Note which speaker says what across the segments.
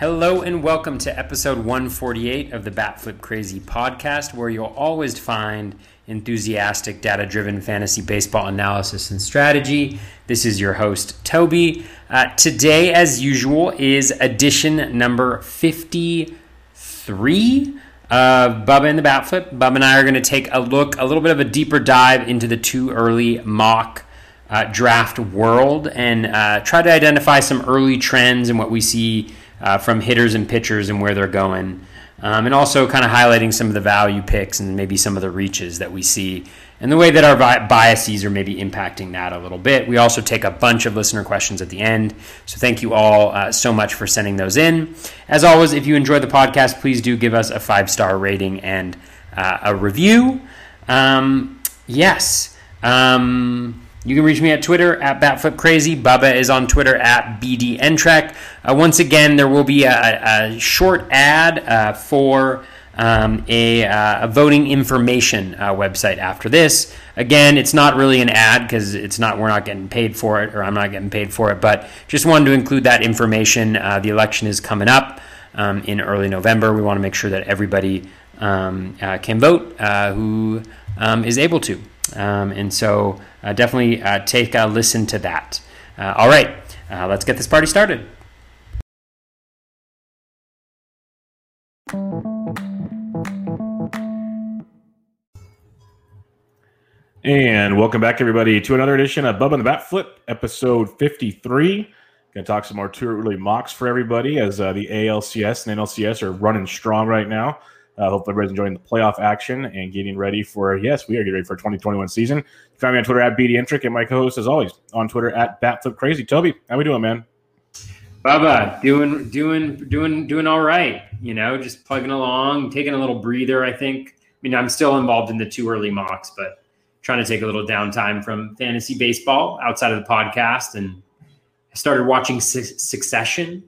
Speaker 1: Hello and welcome to episode 148 of the Batflip Crazy podcast, where you'll always find enthusiastic, data driven fantasy baseball analysis and strategy. This is your host, Toby. Uh, today, as usual, is edition number 53 of Bubba and the Batflip. Bubba and I are going to take a look, a little bit of a deeper dive into the too early mock. Uh, draft world and uh, try to identify some early trends and what we see uh, from hitters and pitchers and where they're going. Um, and also kind of highlighting some of the value picks and maybe some of the reaches that we see and the way that our bi- biases are maybe impacting that a little bit. We also take a bunch of listener questions at the end. So thank you all uh, so much for sending those in. As always, if you enjoy the podcast, please do give us a five star rating and uh, a review. Um, yes. Um, you can reach me at Twitter at BatFlipCrazy. Bubba is on Twitter at BDNTrek. Uh, once again, there will be a, a short ad uh, for um, a, uh, a, voting information uh, website after this. Again, it's not really an ad because it's not we're not getting paid for it, or I'm not getting paid for it. But just wanted to include that information. Uh, the election is coming up um, in early November. We want to make sure that everybody um, uh, can vote who um, is able to. Um, and so uh, definitely uh, take a listen to that. Uh, all right, uh, let's get this party started.
Speaker 2: And welcome back, everybody, to another edition of Bubba and the Bat Flip, episode 53. Going to talk some more too early mocks for everybody as uh, the ALCS and NLCS are running strong right now. Uh, hope everybody's enjoying the playoff action and getting ready for, yes, we are getting ready for 2021 season. Find me on Twitter at BDintric and my co-host, as always, on Twitter at BatFlipCrazy. Toby, how we doing, man?
Speaker 1: Bubba, doing, doing, doing, doing all right. You know, just plugging along, taking a little breather. I think. I mean, I'm still involved in the too early mocks, but trying to take a little downtime from fantasy baseball outside of the podcast, and I started watching Succession.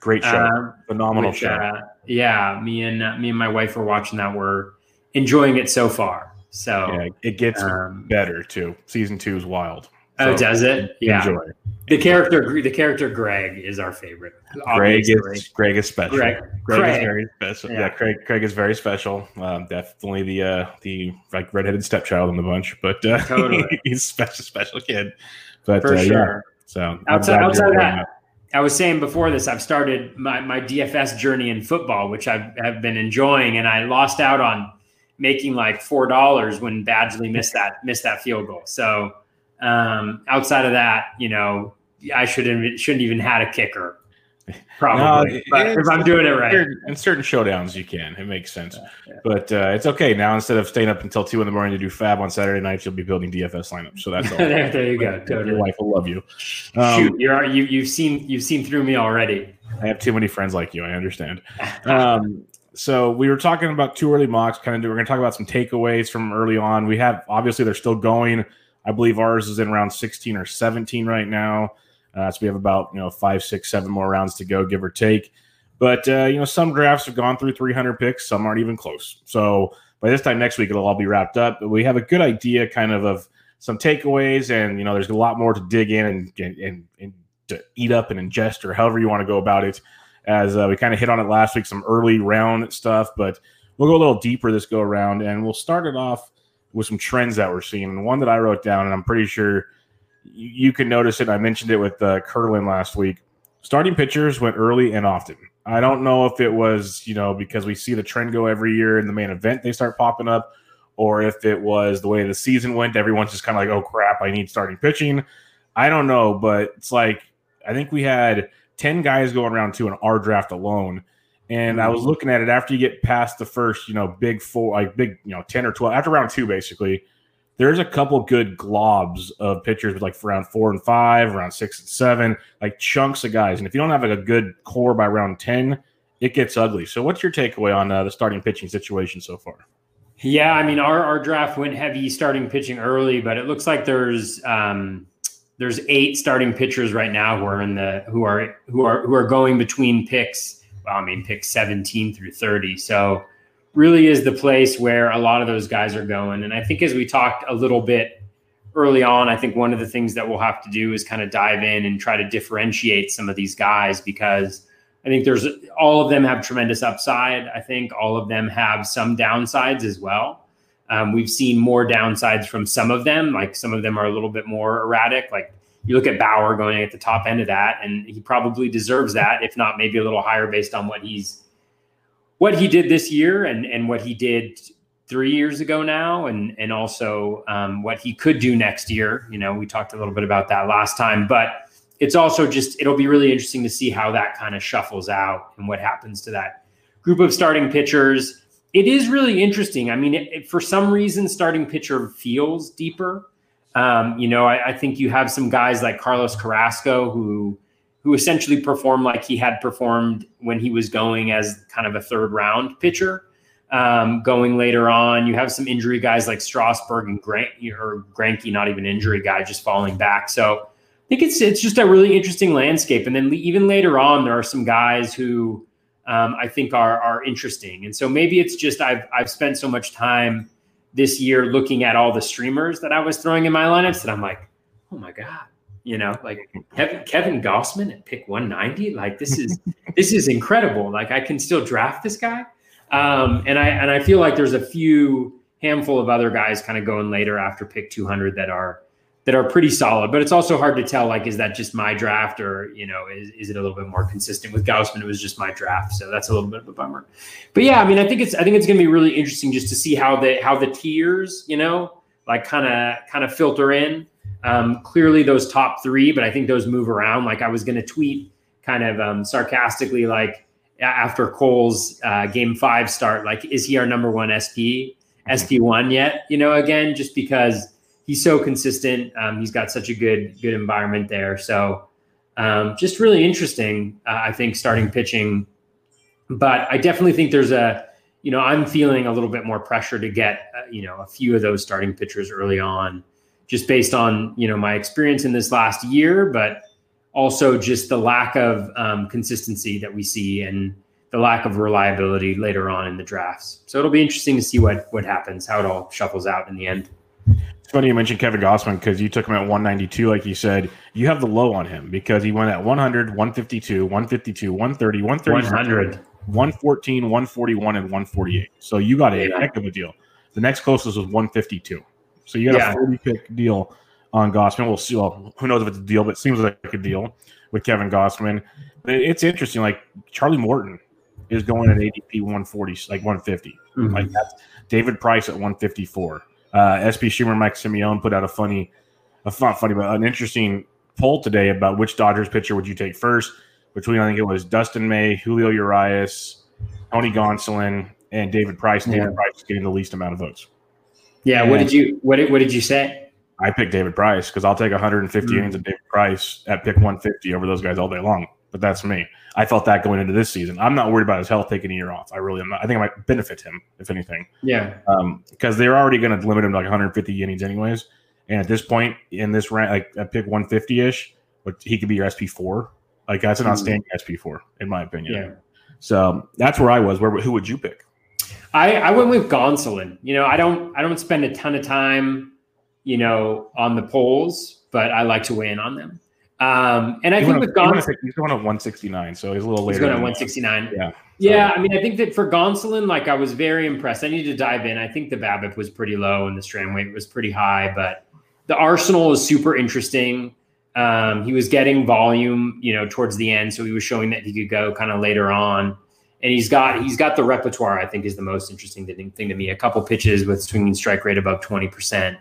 Speaker 2: Great show, um, phenomenal which, show.
Speaker 1: Uh, yeah, me and uh, me and my wife are watching that. We're enjoying it so far. So
Speaker 2: yeah, it gets um, better too. Season two is wild.
Speaker 1: Oh, so oh, does it? Yeah. Enjoy. The character, the character Greg is our favorite.
Speaker 2: Greg is Greg is special. Greg, Greg Craig. is very special. Yeah. yeah, Craig Craig is very special. Um, definitely the uh, the like redheaded stepchild in the bunch, but uh, totally. he's a special special kid. But
Speaker 1: for
Speaker 2: uh,
Speaker 1: sure.
Speaker 2: Yeah. So
Speaker 1: outside, outside of that, I was saying before this, I've started my, my DFS journey in football, which I've, have been enjoying, and I lost out on making like four dollars when Badgley missed that missed that field goal. So um, outside of that, you know, I shouldn't shouldn't even had a kicker. Probably, no, if I'm doing it right.
Speaker 2: In certain showdowns, you can. It makes sense, yeah, yeah. but uh, it's okay now. Instead of staying up until two in the morning to do fab on Saturday nights, you'll be building DFS lineups. So that's all.
Speaker 1: there, there you go.
Speaker 2: Totally. Your wife will love you.
Speaker 1: Um, Shoot, you're you, you've seen you've seen through me already.
Speaker 2: I have too many friends like you. I understand. Um, so we were talking about too early mocks. Kind of, do we're going to talk about some takeaways from early on. We have obviously they're still going. I believe ours is in around 16 or 17 right now. Uh, so we have about you know five, six, seven more rounds to go, give or take. But uh, you know, some drafts have gone through 300 picks, some aren't even close. So by this time next week, it'll all be wrapped up. But we have a good idea, kind of, of some takeaways, and you know, there's a lot more to dig in and and, and to eat up and ingest, or however you want to go about it. As uh, we kind of hit on it last week, some early round stuff, but we'll go a little deeper this go around, and we'll start it off with some trends that we're seeing. And one that I wrote down, and I'm pretty sure you can notice it. I mentioned it with uh, Curlin last week. Starting pitchers went early and often. I don't know if it was, you know, because we see the trend go every year in the main event, they start popping up, or if it was the way the season went, everyone's just kind of like, oh crap, I need starting pitching. I don't know, but it's like, I think we had 10 guys going around two in our draft alone. And I was mm-hmm. looking at it after you get past the first, you know, big four, like big, you know, 10 or 12, after round two, basically, there's a couple good globs of pitchers like round four and five, around six and seven, like chunks of guys. And if you don't have like a good core by round 10, it gets ugly. So, what's your takeaway on uh, the starting pitching situation so far?
Speaker 1: Yeah, I mean, our, our draft went heavy starting pitching early, but it looks like there's um, there's eight starting pitchers right now who are in the who are who are who are going between picks. Well, I mean, picks 17 through 30. So really is the place where a lot of those guys are going. And I think as we talked a little bit early on, I think one of the things that we'll have to do is kind of dive in and try to differentiate some of these guys because I think there's all of them have tremendous upside. I think all of them have some downsides as well. Um, we've seen more downsides from some of them. Like some of them are a little bit more erratic. Like you look at Bauer going at the top end of that, and he probably deserves that, if not maybe a little higher based on what he's what he did this year and and what he did three years ago now, and and also um, what he could do next year. You know, we talked a little bit about that last time, but it's also just it'll be really interesting to see how that kind of shuffles out and what happens to that group of starting pitchers. It is really interesting. I mean, it, it, for some reason, starting pitcher feels deeper. Um, you know, I, I, think you have some guys like Carlos Carrasco who who essentially performed like he had performed when he was going as kind of a third round pitcher. Um, going later on, you have some injury guys like Strasburg and Grant or Greinke, not even injury guy, just falling back. So I think it's it's just a really interesting landscape. And then even later on, there are some guys who um, I think are are interesting. And so maybe it's just I've I've spent so much time this year looking at all the streamers that I was throwing in my lineups that I'm like, oh my god, you know, like Kevin, Kevin Gausman at pick 190. Like this is this is incredible. Like I can still draft this guy. Um, and I and I feel like there's a few handful of other guys kind of going later after pick 200 that are that are pretty solid. But it's also hard to tell. Like, is that just my draft, or you know, is, is it a little bit more consistent with Gausman? It was just my draft, so that's a little bit of a bummer. But yeah, I mean, I think it's I think it's going to be really interesting just to see how the how the tiers, you know, like kind of kind of filter in. Um, clearly, those top three, but I think those move around. Like I was going to tweet kind of um, sarcastically, like after Cole's uh, game five start, like is he our number one SP SP one yet? You know, again, just because he's so consistent. Um, he's got such a good good environment there. So um, just really interesting. Uh, I think starting pitching, but I definitely think there's a you know I'm feeling a little bit more pressure to get uh, you know a few of those starting pitchers early on, just based on you know my experience in this last year, but also just the lack of um, consistency that we see and the lack of reliability later on in the drafts. So it'll be interesting to see what what happens, how it all shuffles out in the end.
Speaker 2: It's funny you mentioned Kevin Gausman because you took him at 192, like you said. You have the low on him because he went at 100, 152, 152, 130, 130, 114, 141, and 148. So you got a yeah. heck of a deal. The next closest was 152. So you got yeah. a 40 pick deal on Gausman. We'll see. Well, who knows if it's a deal, but it seems like a deal with Kevin Gausman. It's interesting. Like Charlie Morton is going at ADP 140, like 150. Mm-hmm. Like that's David Price at 154. Uh, SP Streamer, Mike Simeone put out a funny, a not funny, but an interesting poll today about which Dodgers pitcher would you take first between I think it was Dustin May, Julio Urias, Tony Gonsolin, and David Price. Yeah. David Price is getting the least amount of votes.
Speaker 1: Yeah. What did you what did, what did you say?
Speaker 2: I picked David Price because I'll take 150 mm-hmm. innings of David Price at pick 150 over those guys all day long. But that's me. I felt that going into this season. I'm not worried about his health taking a year off. I really am not. I think it might benefit him, if anything.
Speaker 1: Yeah.
Speaker 2: Because um, they're already going to limit him to like 150 innings, anyways. And at this point in this rank, like I pick 150 ish, but he could be your SP4. Like that's an hmm. outstanding SP4, in my opinion. Yeah. So that's where I was. Where who would you pick?
Speaker 1: I, I went with Gonsolin. You know, I don't I don't spend a ton of time, you know, on the polls, but I like to weigh in on them. Um, and I think with Gonsolin,
Speaker 2: he's going at 169, so he's a little later.
Speaker 1: He's going at 169.
Speaker 2: Yeah.
Speaker 1: Yeah, I mean, I think that for Gonsolin, like I was very impressed. I need to dive in. I think the BABIP was pretty low and the strand rate was pretty high, but the arsenal is super interesting. Um, he was getting volume, you know, towards the end, so he was showing that he could go kind of later on. And he's got he's got the repertoire. I think is the most interesting thing to me. A couple pitches with swinging strike rate above twenty percent,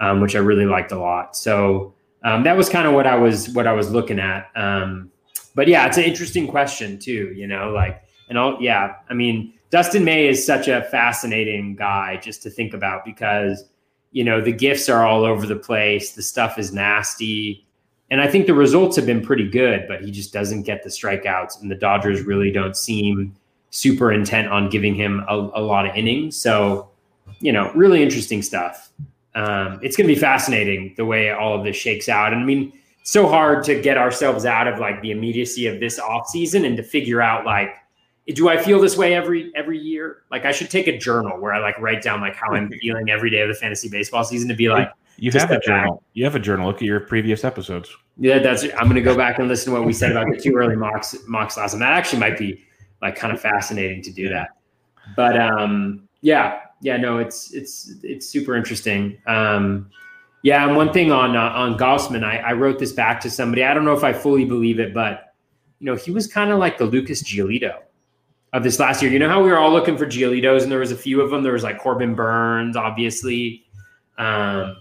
Speaker 1: um, which I really liked a lot. So um, that was kind of what I was what I was looking at. Um, but yeah, it's an interesting question too. You know, like and all yeah, I mean, Dustin May is such a fascinating guy just to think about because you know the gifts are all over the place. The stuff is nasty. And I think the results have been pretty good, but he just doesn't get the strikeouts. And the Dodgers really don't seem super intent on giving him a, a lot of innings. So, you know, really interesting stuff um, it's going to be fascinating the way all of this shakes out. And I mean, it's so hard to get ourselves out of like the immediacy of this off season and to figure out like, do I feel this way every every year? Like I should take a journal where I like write down like how I'm feeling every day of the fantasy baseball season to be like,
Speaker 2: You have a journal. Back. You have a journal. Look at your previous episodes.
Speaker 1: Yeah, that's. I'm going to go back and listen to what we said about the two early mocks mocks last. And that actually might be like kind of fascinating to do that. But um, yeah, yeah, no, it's it's it's super interesting. Um, yeah, and one thing on uh, on Gausman, I, I wrote this back to somebody. I don't know if I fully believe it, but you know, he was kind of like the Lucas Giolito of this last year. You know how we were all looking for Giolitos, and there was a few of them. There was like Corbin Burnes, obviously, um,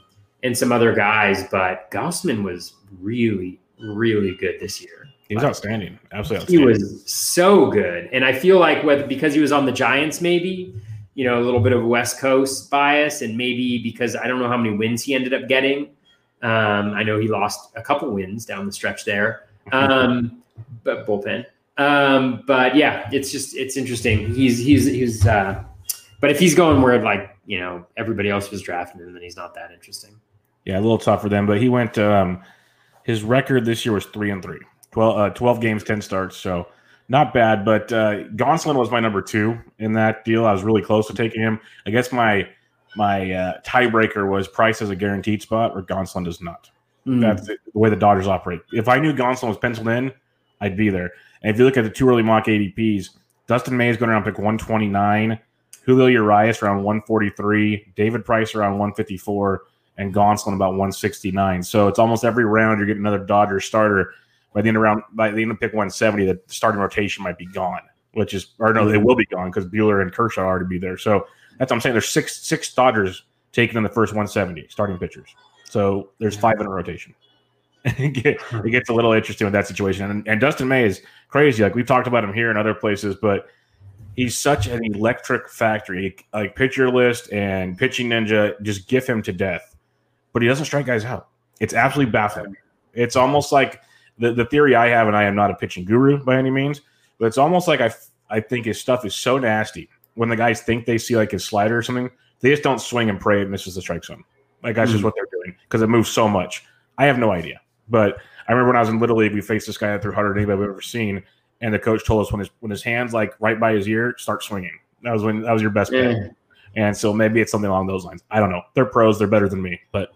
Speaker 1: and some other guys, but Gausman was really, really good this year.
Speaker 2: He was like, outstanding. Absolutely outstanding.
Speaker 1: He was so good. And I feel like with, because he was on the Giants, maybe, you know, a little bit of West Coast bias, and maybe because I don't know how many wins he ended up getting. Um, I know he lost a couple wins down the stretch there. Um, but bullpen. Um, but yeah, it's just it's interesting. He's he's he's uh, but if he's going where like you know everybody else was drafting him, then he's not that interesting.
Speaker 2: Yeah, a little tough for them. But he went. Um, his record this year was three and three. 12, uh, 12 games, ten starts. So not bad. But uh, Gonsolin was my number two in that deal. I was really close to taking him. I guess my my uh, tiebreaker was Price as a guaranteed spot, or Gonsolin does not. Mm. That's the way the Dodgers operate. If I knew Gonsolin was penciled in, I'd be there. And if you look at the two early mock ADPs, Dustin May is going around pick 129, Julio Urias around 143, David Price around 154, and Gonsolin about 169. So it's almost every round you're getting another Dodger starter. By the end of round, by the end of pick 170, the starting rotation might be gone, which is or no, they mm-hmm. will be gone because Buehler and Kershaw already be there. So that's what I'm saying. There's six six Dodgers taken in the first 170 starting pitchers. So there's five in a rotation. it gets a little interesting with that situation. And, and, Dustin May is crazy. Like we've talked about him here and other places, but he's such an electric factory. Like pitcher list and pitching ninja just give him to death, but he doesn't strike guys out. It's absolutely baffling. It's almost like the, the theory I have, and I am not a pitching guru by any means, but it's almost like I, I think his stuff is so nasty when the guys think they see like his slider or something, they just don't swing and pray it misses the strike zone. Like that's mm-hmm. just what they're doing because it moves so much. I have no idea. But I remember when I was in Little League, we faced this guy that threw harder than anybody we've ever seen, and the coach told us when his when his hands like right by his ear, start swinging. That was when that was your best yeah. And so maybe it's something along those lines. I don't know. They're pros. They're better than me, but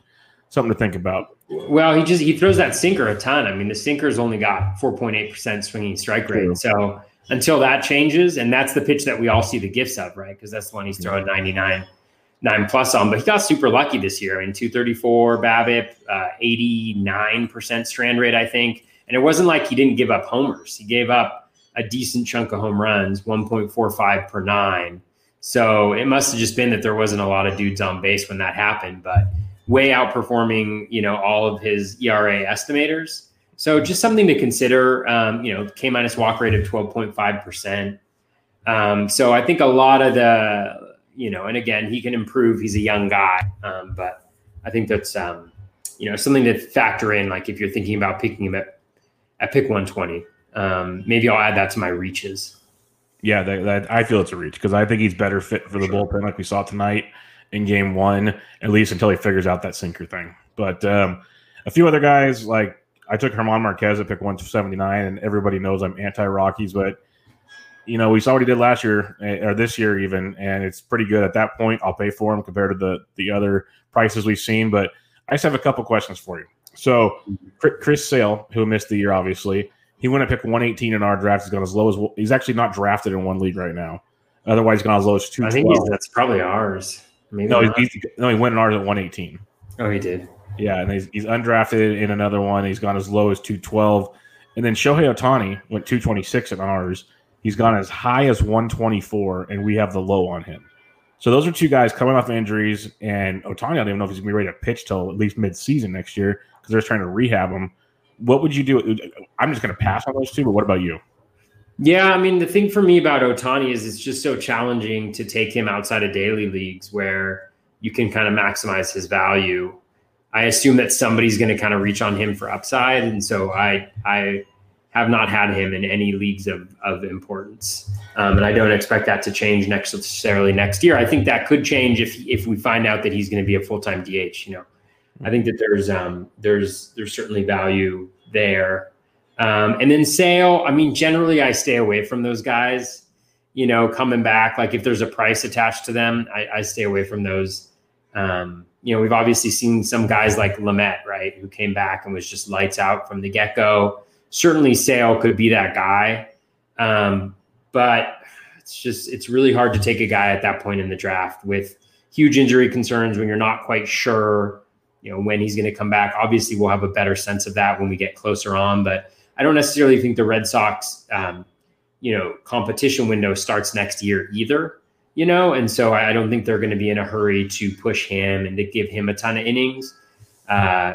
Speaker 2: something to think about.
Speaker 1: Well, he just he throws that sinker a ton. I mean, the sinker's only got 4.8 percent swinging strike rate. True. So until that changes, and that's the pitch that we all see the gifts of, right? Because that's the one he's throwing 99 nine plus on, but he got super lucky this year. I mean, 234 BABIP, uh, 89% strand rate, I think. And it wasn't like he didn't give up homers. He gave up a decent chunk of home runs, 1.45 per nine. So it must have just been that there wasn't a lot of dudes on base when that happened, but way outperforming, you know, all of his ERA estimators. So just something to consider. Um, you know, K minus walk rate of 12.5%. Um, so I think a lot of the you know, and again, he can improve. He's a young guy, um, but I think that's um, you know something to factor in. Like if you're thinking about picking him at at pick 120, um, maybe I'll add that to my reaches.
Speaker 2: Yeah, that, that, I feel it's a reach because I think he's better fit for the sure. bullpen, like we saw tonight in Game One, at least until he figures out that sinker thing. But um, a few other guys, like I took Germán Márquez at pick 179, and everybody knows I'm anti Rockies, but you know, we saw what he did last year eh, or this year even, and it's pretty good at that point. I'll pay for him compared to the the other prices we've seen. But I just have a couple questions for you. So Chris Sale, who missed the year, obviously, he went to pick 118 in our draft. He's gone as low as he's actually not drafted in one league right now. Otherwise, he's gone as low as two.
Speaker 1: I think that's probably ours.
Speaker 2: Maybe no, he's, he's, no, he went in ours at 118.
Speaker 1: Oh, he did.
Speaker 2: Yeah, and he's, he's undrafted in another one. He's gone as low as 212. And then Shohei Ohtani went 226 in ours. He's gone as high as 124, and we have the low on him. So those are two guys coming off injuries, and Ohtani, I don't even know if he's going to be ready to pitch till at least mid-season next year because they're trying to rehab him. What would you do? I'm just going to pass on those two, but what about you?
Speaker 1: Yeah, I mean, the thing for me about Ohtani is it's just so challenging to take him outside of daily leagues where you can kind of maximize his value. I assume that somebody's going to kind of reach on him for upside, and so I I have not had him in any leagues of, of importance. Um, and I don't expect that to change necessarily next year. I think that could change if if we find out that he's going to be a full time DH. You know, I think that there's um, there's there's certainly value there. Um, and then Sale, I mean, generally I stay away from those guys. You know, coming back, like if there's a price attached to them, I, I stay away from those Um, you know, we've obviously seen some guys like Lamet, right, who came back and was just lights out from the get go. Certainly, Sale could be that guy, um, but it's just it's really hard to take a guy at that point in the draft with huge injury concerns when you're not quite sure, you know, when he's going to come back. Obviously, we'll have a better sense of that when we get closer on, but I don't necessarily think the Red Sox, um, you know, competition window starts next year either you know, and so I don't think they're going to be in a hurry to push him and to give him a ton of innings, uh,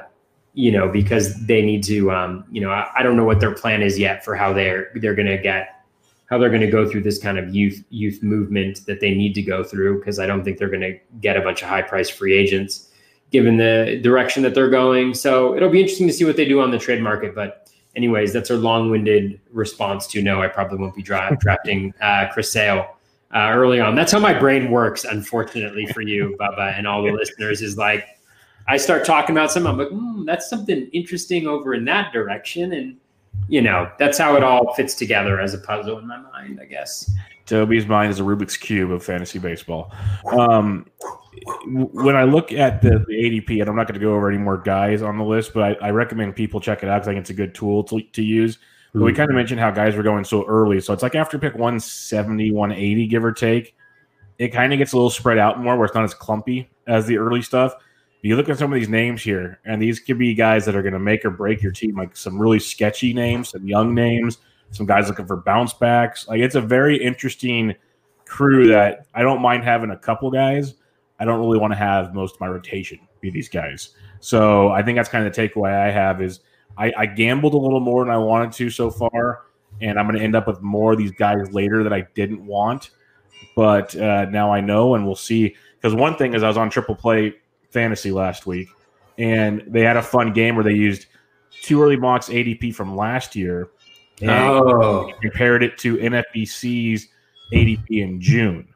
Speaker 1: you know, because they need to, um, you know, I, I, don't know what their plan is yet for how they're they're going to get how they're going to go through this kind of youth youth movement that they need to go through because I don't think they're going to get a bunch of high price free agents given the direction that they're going. So it'll be interesting to see what they do on the trade market, but anyways, that's a long-winded response to no, I probably won't be dra- drafting uh, Chris Sale uh, early on. That's how my brain works, unfortunately for you, Bubba, and all the listeners. Is like I start talking about something, I'm like, mm, that's something interesting over in that direction, and you know, that's how it all fits together as a puzzle in my mind, I guess.
Speaker 2: Toby's mind is a Rubik's cube of fantasy baseball. Um, when I look at the, the ADP, and I'm not going to go over any more guys on the list, but I, I recommend people check it out because I think it's a good tool to, to use. But we kind of mentioned how guys were going so early. So it's like after pick 170, 180, give or take, it kind of gets a little spread out more where it's not as clumpy as the early stuff. But you look at some of these names here, and these could be guys that are going to make or break your team, like some really sketchy names, some young names, some guys looking for bounce backs. Like it's a very interesting crew that I don't mind having a couple guys. I don't really want to have most of my rotation be these guys. So I think that's kind of the takeaway I have is – I, I gambled a little more than I wanted to so far, and I'm going to end up with more of these guys later that I didn't want. But uh, now I know, and we'll see. Because one thing is, I was on Triple Play Fantasy last week, and they had a fun game where they used two early mocks ADP from last year and oh. compared it to NFBC's ADP in June.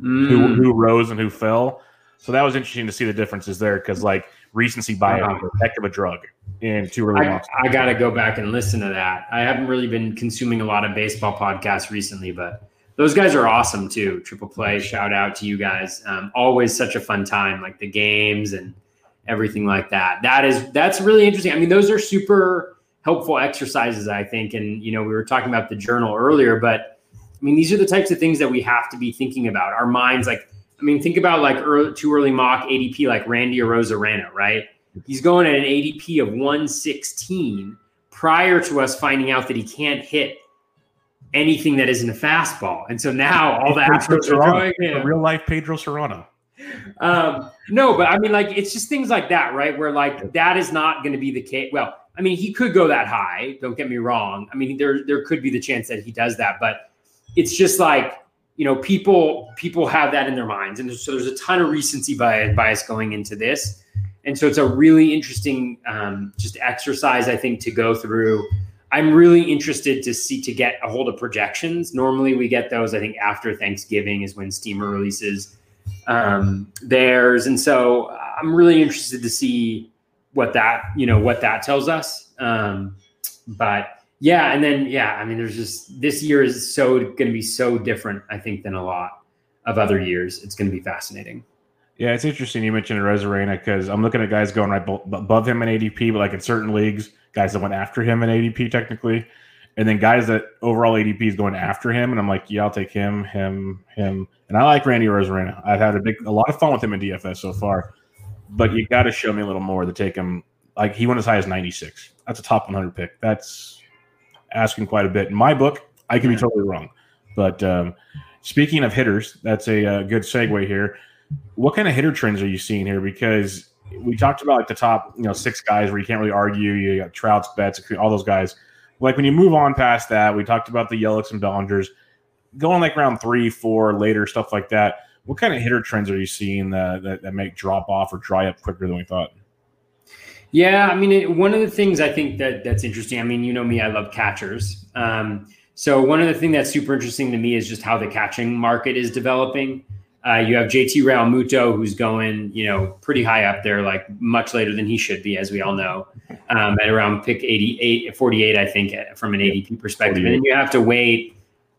Speaker 2: Mm. Who, who rose and who fell. So that was interesting to see the differences there because, like, recency bias uh-huh. is a heck of a drug in two early
Speaker 1: I, I got to go back and listen to that. I haven't really been consuming a lot of baseball podcasts recently, but those guys are awesome too. Triple play, shout out to you guys. Um, always such a fun time, like the games and everything like that. That is that's really interesting. I mean, those are super helpful exercises, I think. And you know, we were talking about the journal earlier, but I mean, these are the types of things that we have to be thinking about. Our minds, like I mean, think about like early, too early mock ADP, like Randy Arozarena, right? He's going at an ADP of 116 prior to us finding out that he can't hit anything that isn't a fastball. And so now all the Astros are throwing
Speaker 2: him. Real life Pedro Cerrano.
Speaker 1: Um, no, but I mean, like, it's just things like that, right? Where like that is not going to be the case. Well, I mean, he could go that high. Don't get me wrong. I mean, there there could be the chance that he does that, but it's just like you know, people people have that in their minds, and so there's a ton of recency bias, bias going into this, and so it's a really interesting um, just exercise I think to go through. I'm really interested to see to get a hold of projections. Normally, we get those I think after Thanksgiving is when Steamer releases um, theirs, and so I'm really interested to see what that you know what that tells us. Um, but yeah, and then yeah, I mean, there's just this year is so going to be so different, I think, than a lot of other years. It's going to be fascinating.
Speaker 2: Yeah, it's interesting you mentioned Arozarena because I'm looking at guys going right above him in ADP, but like in certain leagues, guys that went after him in ADP technically, and then guys that overall ADP is going after him, and I'm like, yeah, I'll take him, him, him, and I like Randy Arozarena. I've had a big, a lot of fun with him in DFS so far, but you got to show me a little more to take him. Like he went as high as 96. That's a top 100 pick. That's asking quite a bit. In my book, I could be totally wrong. But um, speaking of hitters, that's a, a, uh, good segue here. What kind of hitter trends are you seeing here? Because we talked about like the top, you know, six guys where you can't really argue. You got Trouts, Betts, all those guys. Like when you move on past that, we talked about the Yelichs and Bellingers going like round three, four, later, stuff like that. What kind of hitter trends are you seeing that, that, that make drop off or dry up quicker than we thought?
Speaker 1: Yeah, I mean, it, one of the things I think that that's interesting. I mean, you know me, I love catchers. Um, so one of the things that's super interesting to me is just how the catching market is developing. Uh, you have JT Realmuto, who's going, you know, pretty high up there, like much later than he should be, as we all know, um, at around pick 88, 48, I think, from an ADP perspective. 48. And then you have to wait,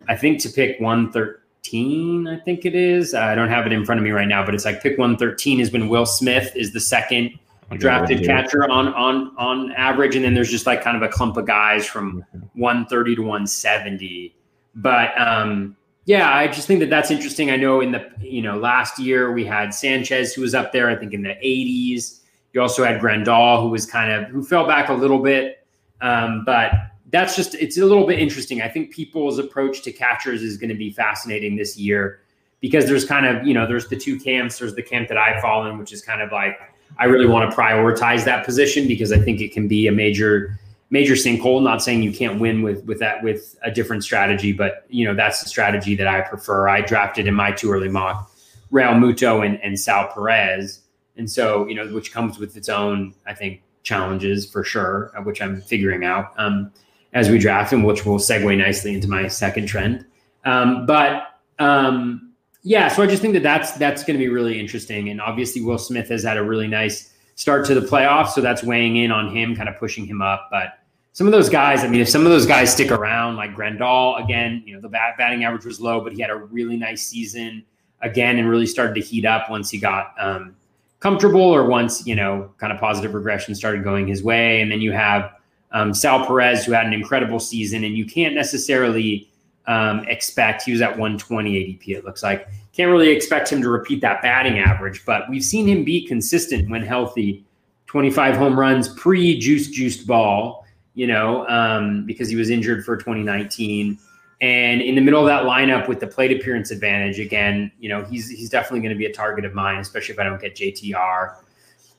Speaker 1: I think, to pick 113 113, I think it is. I don't have it in front of me right now, but it's like pick 113 is when Will Smith is the second drafted catcher on on on average, and then there's just like kind of a clump of guys from 130 to 170. But um, yeah, I just think that that's interesting. I know in the you know last year we had Sanchez who was up there, I think in the 80s. You also had Grandal who was kind of who fell back a little bit, um, but that's just it's a little bit interesting. I think people's approach to catchers is going to be fascinating this year because there's kind of you know there's the two camps. There's the camp that I fall in, which is kind of like I really want to prioritize that position because I think it can be a major major sinkhole. Not saying you can't win with with that with a different strategy, but you know that's the strategy that I prefer. I drafted in my two early mock Realmuto and, and Sal Perez, and so you know which comes with its own I think challenges for sure, uh, which I'm figuring out um, as we draft, and which will segue nicely into my second trend. Um, but um, yeah, so I just think that that's that's going to be really interesting, and obviously Will Smith has had a really nice start to the playoffs, so that's weighing in on him, kind of pushing him up. But some of those guys, I mean, if some of those guys stick around, like Grandal, again, you know, the bat, batting average was low, but he had a really nice season again, and really started to heat up once he got um, comfortable, or once you know, kind of positive regression started going his way, and then you have um, Sal Perez, who had an incredible season, and you can't necessarily um, expect. He was at 120 ADP, it looks like. Can't really expect him to repeat that batting average, but we've seen him be consistent when healthy. 25 home runs pre juice juiced ball, you know, um, because he was injured for 2019. And in the middle of that lineup with the plate appearance advantage, again, you know, he's he's definitely going to be a target of mine, especially if I don't get JTR.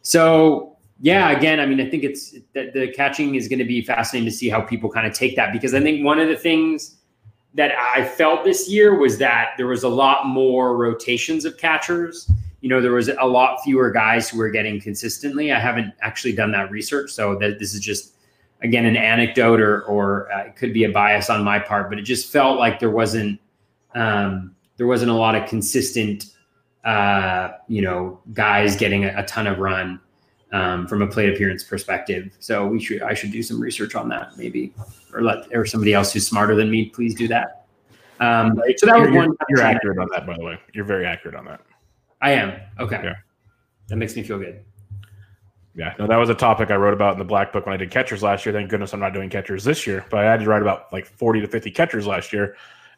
Speaker 1: So yeah, again, I mean, I think it's that the catching is going to be fascinating to see how people kind of take that because I think one of the things that I felt this year was that there was a lot more rotations of catchers. You know, there was a lot fewer guys who were getting consistently. I haven't actually done that research, so that this is just again an anecdote or or uh, it could be a bias on my part, but it just felt like there wasn't um, there wasn't a lot of consistent uh, you know guys getting a, a ton of run um, from a plate appearance perspective. So we should I should do some research on that maybe, or let or somebody else who's smarter than me please do that. Um, so that
Speaker 2: you're,
Speaker 1: was one.
Speaker 2: You're, accurate on that, by the way. You're very accurate on that.
Speaker 1: I am okay. Yeah. That makes me feel good.
Speaker 2: Yeah, no, that was a topic I wrote about in the black book when I did catchers last year. Thank goodness I'm not doing catchers this year, but I had to write about like 40 to 50 catchers last year.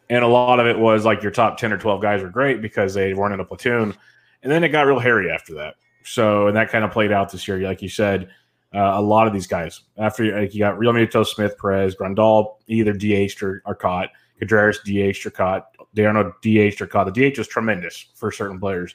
Speaker 2: And a lot of it was like your top 10 or 12 guys were great because they weren't in a platoon. And then it got real hairy after that. So, and that kind of played out this year. Like you said, uh, a lot of these guys, after like you got Realmuto, Smith, Perez, Grandal, either DH'd or, or caught, Contreras DH'd or caught, d'Arnaud DH'd or caught. The DH was tremendous for certain players.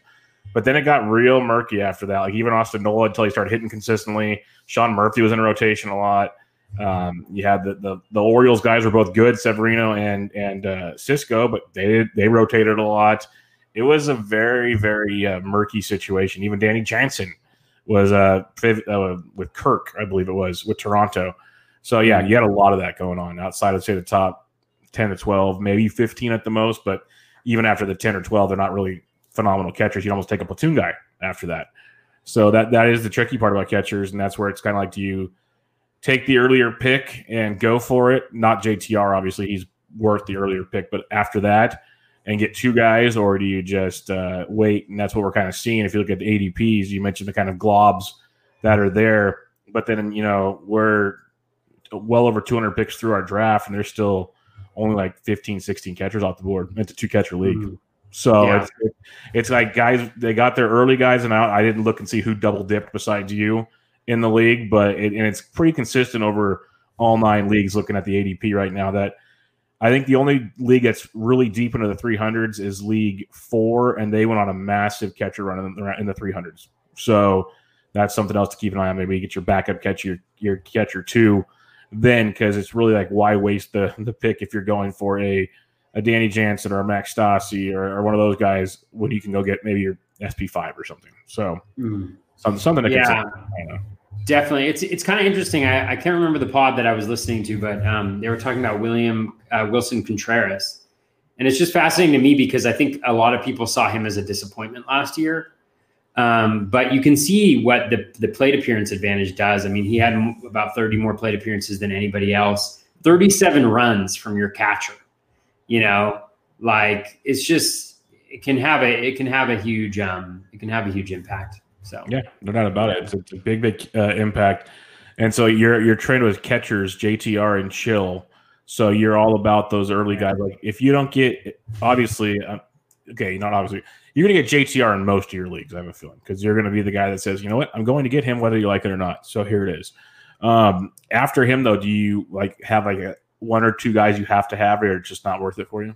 Speaker 2: But then it got real murky after that. Like even Austin Nola until he started hitting consistently. Sean Murphy was in rotation a lot. Um, you had the, the, the Orioles guys were both good, Severino and and uh, Sisco, but they they rotated a lot it was a very very uh, murky situation. Even Danny Jansen was uh, uh, with Kirk, I believe it was with Toronto. So yeah, you had a lot of that going on outside of say the top ten to twelve, maybe fifteen at the most. But even after the ten or twelve, they're not really phenomenal catchers. You'd almost take a platoon guy after that. So that that is the tricky part about catchers, and that's where it's kind of like do you take the earlier pick and go for it? Not JTR, obviously he's worth the earlier pick, but after that and get two guys, or do you just uh, wait? And that's what we're kind of seeing. If you look at the ADPs, you mentioned the kind of globs that are there, but then you know we're well over 200 picks through our draft, and there's still only like 15, 16 catchers off the board. It's a two catcher league. Mm-hmm. So yeah. it's, it's like guys, they got their early guys and out. I didn't look and see who double dipped besides you in the league, but it, and it's pretty consistent over all nine leagues. Looking at the ADP right now, that I think the only league that's really deep into the 300s is League Four, and they went on a massive catcher run in the, 300s. So that's something else to keep an eye on. Maybe you get your backup catcher, your, your catcher two, then because it's really like why waste the the pick if you're going for a a Danny Jansen or a Max Stassi or, or one of those guys when you can go get maybe your SP five or something. So mm. something something to yeah. consider.
Speaker 1: Definitely, it's it's kind of interesting. I, I can't remember the pod that I was listening to, but um, they were talking about William uh, Willson Contreras, and it's just fascinating to me because I think a lot of people saw him as a disappointment last year. Um, but you can see what the the plate appearance advantage does. I mean, he had about thirty more plate appearances than anybody else. Thirty seven runs from your catcher. You know, like it's just it can have a it can have a huge um it can have a huge impact. So
Speaker 2: yeah, no doubt about it. It's, it's a big big uh, impact. And so you're you're trained with catchers, JTR and Chill. So you're all about those early guys. Like if you don't get obviously, uh, okay, not obviously, you're going to get JTR in most of your leagues. I have a feeling because you're going to be the guy that says, you know what, I'm going to get him whether you like it or not. So here it is. Um, after him though, do you like have like a one or two guys you have to have, or just not worth it for you?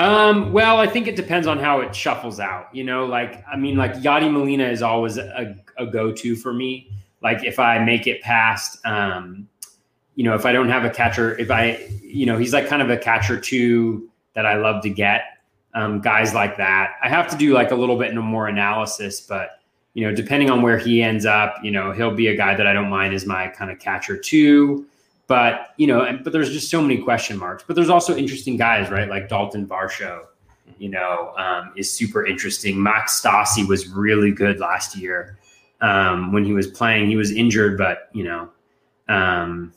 Speaker 1: Um, well, I think it depends on how it shuffles out. You know, like I mean, like Yadi Molina is always a, a go-to for me. Like if I make it past, um, you know, if I don't have a catcher, if I, you know, he's like kind of a catcher too that I love to get. Um, guys like that, I have to do like a little bit more analysis, but you know, depending on where he ends up, you know, he'll be a guy that I don't mind as my kind of catcher too. But you know, and, but there's just so many question marks. But there's also interesting guys, right? Like Dalton Varsho, you know, um, is super interesting. Max Stassi was really good last year um, when he was playing. He was injured, but you know, um,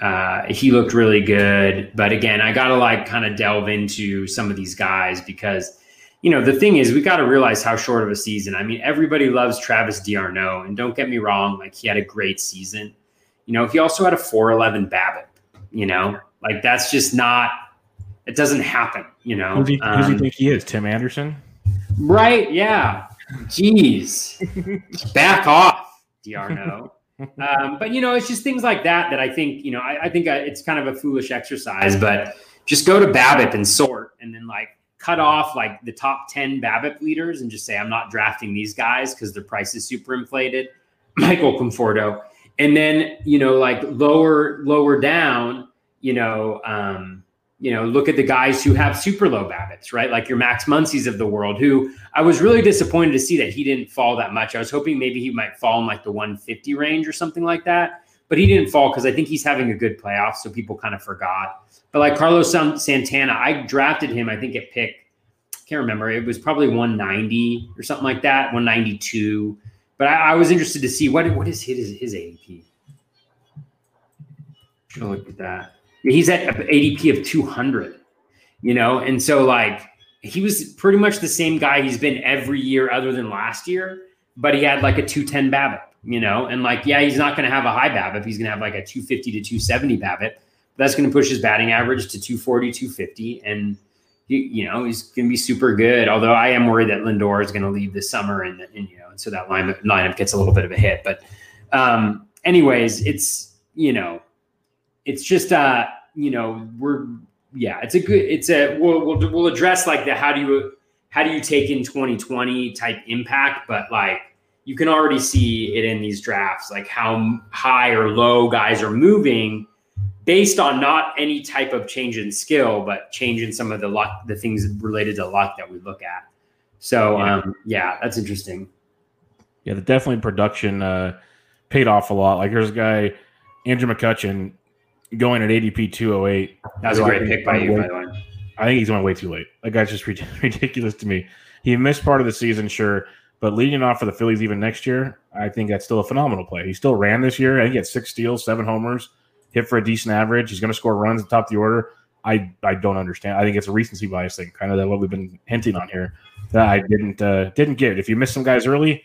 Speaker 1: uh, he looked really good. But again, I got to like kind of delve into some of these guys because you know the thing is we got to realize how short of a season. I mean, everybody loves Travis d'Arnaud, and don't get me wrong, like he had a great season you know, he also had a 411 BABIP, you know, like that's just not, it doesn't happen, you know.
Speaker 2: Who do you, um, who do you think he is? Tim Anderson?
Speaker 1: Right. Yeah. Jeez. Back off, d'Arnaud. um, but, you know, it's just things like that that I think, you know, I, I think uh, it's kind of a foolish exercise, but just go to BABIP and sort and then like cut off like the top 10 BABIP leaders and just say, I'm not drafting these guys because their price is super inflated. Michael Conforto and then you know like lower lower down you know um you know look at the guys who have super low BABIPs right? Like your max Muncy's of the world who i was really disappointed to see that he didn't fall that much. I was hoping maybe he might fall in like the 150 range or something like that but he didn't fall because i think he's having a good playoff so people kind of forgot. But like carlos santana i drafted him i think at pick I can't remember it was probably 190 or something like that 192 but I, I, was interested to see what what is his his ADP. Should look at that. He's at ADP of 200, you know, and so like he was pretty much the same guy he's been every year other than last year, but he had like a 210 BABIP, you know, and like yeah, he's not going to have a high BABIP. He's going to have like a 250 to 270 BABIP. That's going to push his batting average to 240, 250, and you, you know he's going to be super good. Although I am worried that Lindor is going to leave this summer, and, and you know and so that lineup lineup gets a little bit of a hit. But um, anyways, it's you know, it's just uh, you know, we're yeah, it's a good, it's a we'll we'll, we'll address like the how do you how do you take in 2020 type impact, but like you can already see it in these drafts, like how high or low guys are moving based on not any type of change in skill, but change in some of the luck, the things related to luck that we look at. So yeah, um, yeah that's interesting
Speaker 2: yeah, the definitely production uh, paid off a lot. Like there's a guy, Andrew McCutchen, going at ADP 208.
Speaker 1: That's a great pick by you, by the way.
Speaker 2: I think he's going way too late. That guy's just ridiculous to me. He missed part of the season, sure, but leading off for the Phillies even next year, I think that's still a phenomenal play. He still ran this year. I think he had six steals, seven homers, hit for a decent average. He's going to score runs at the top of the order. I, I don't understand. I think it's a recency bias thing, kind of what we've been hinting on here. That I didn't uh, didn't get. If you miss some guys early,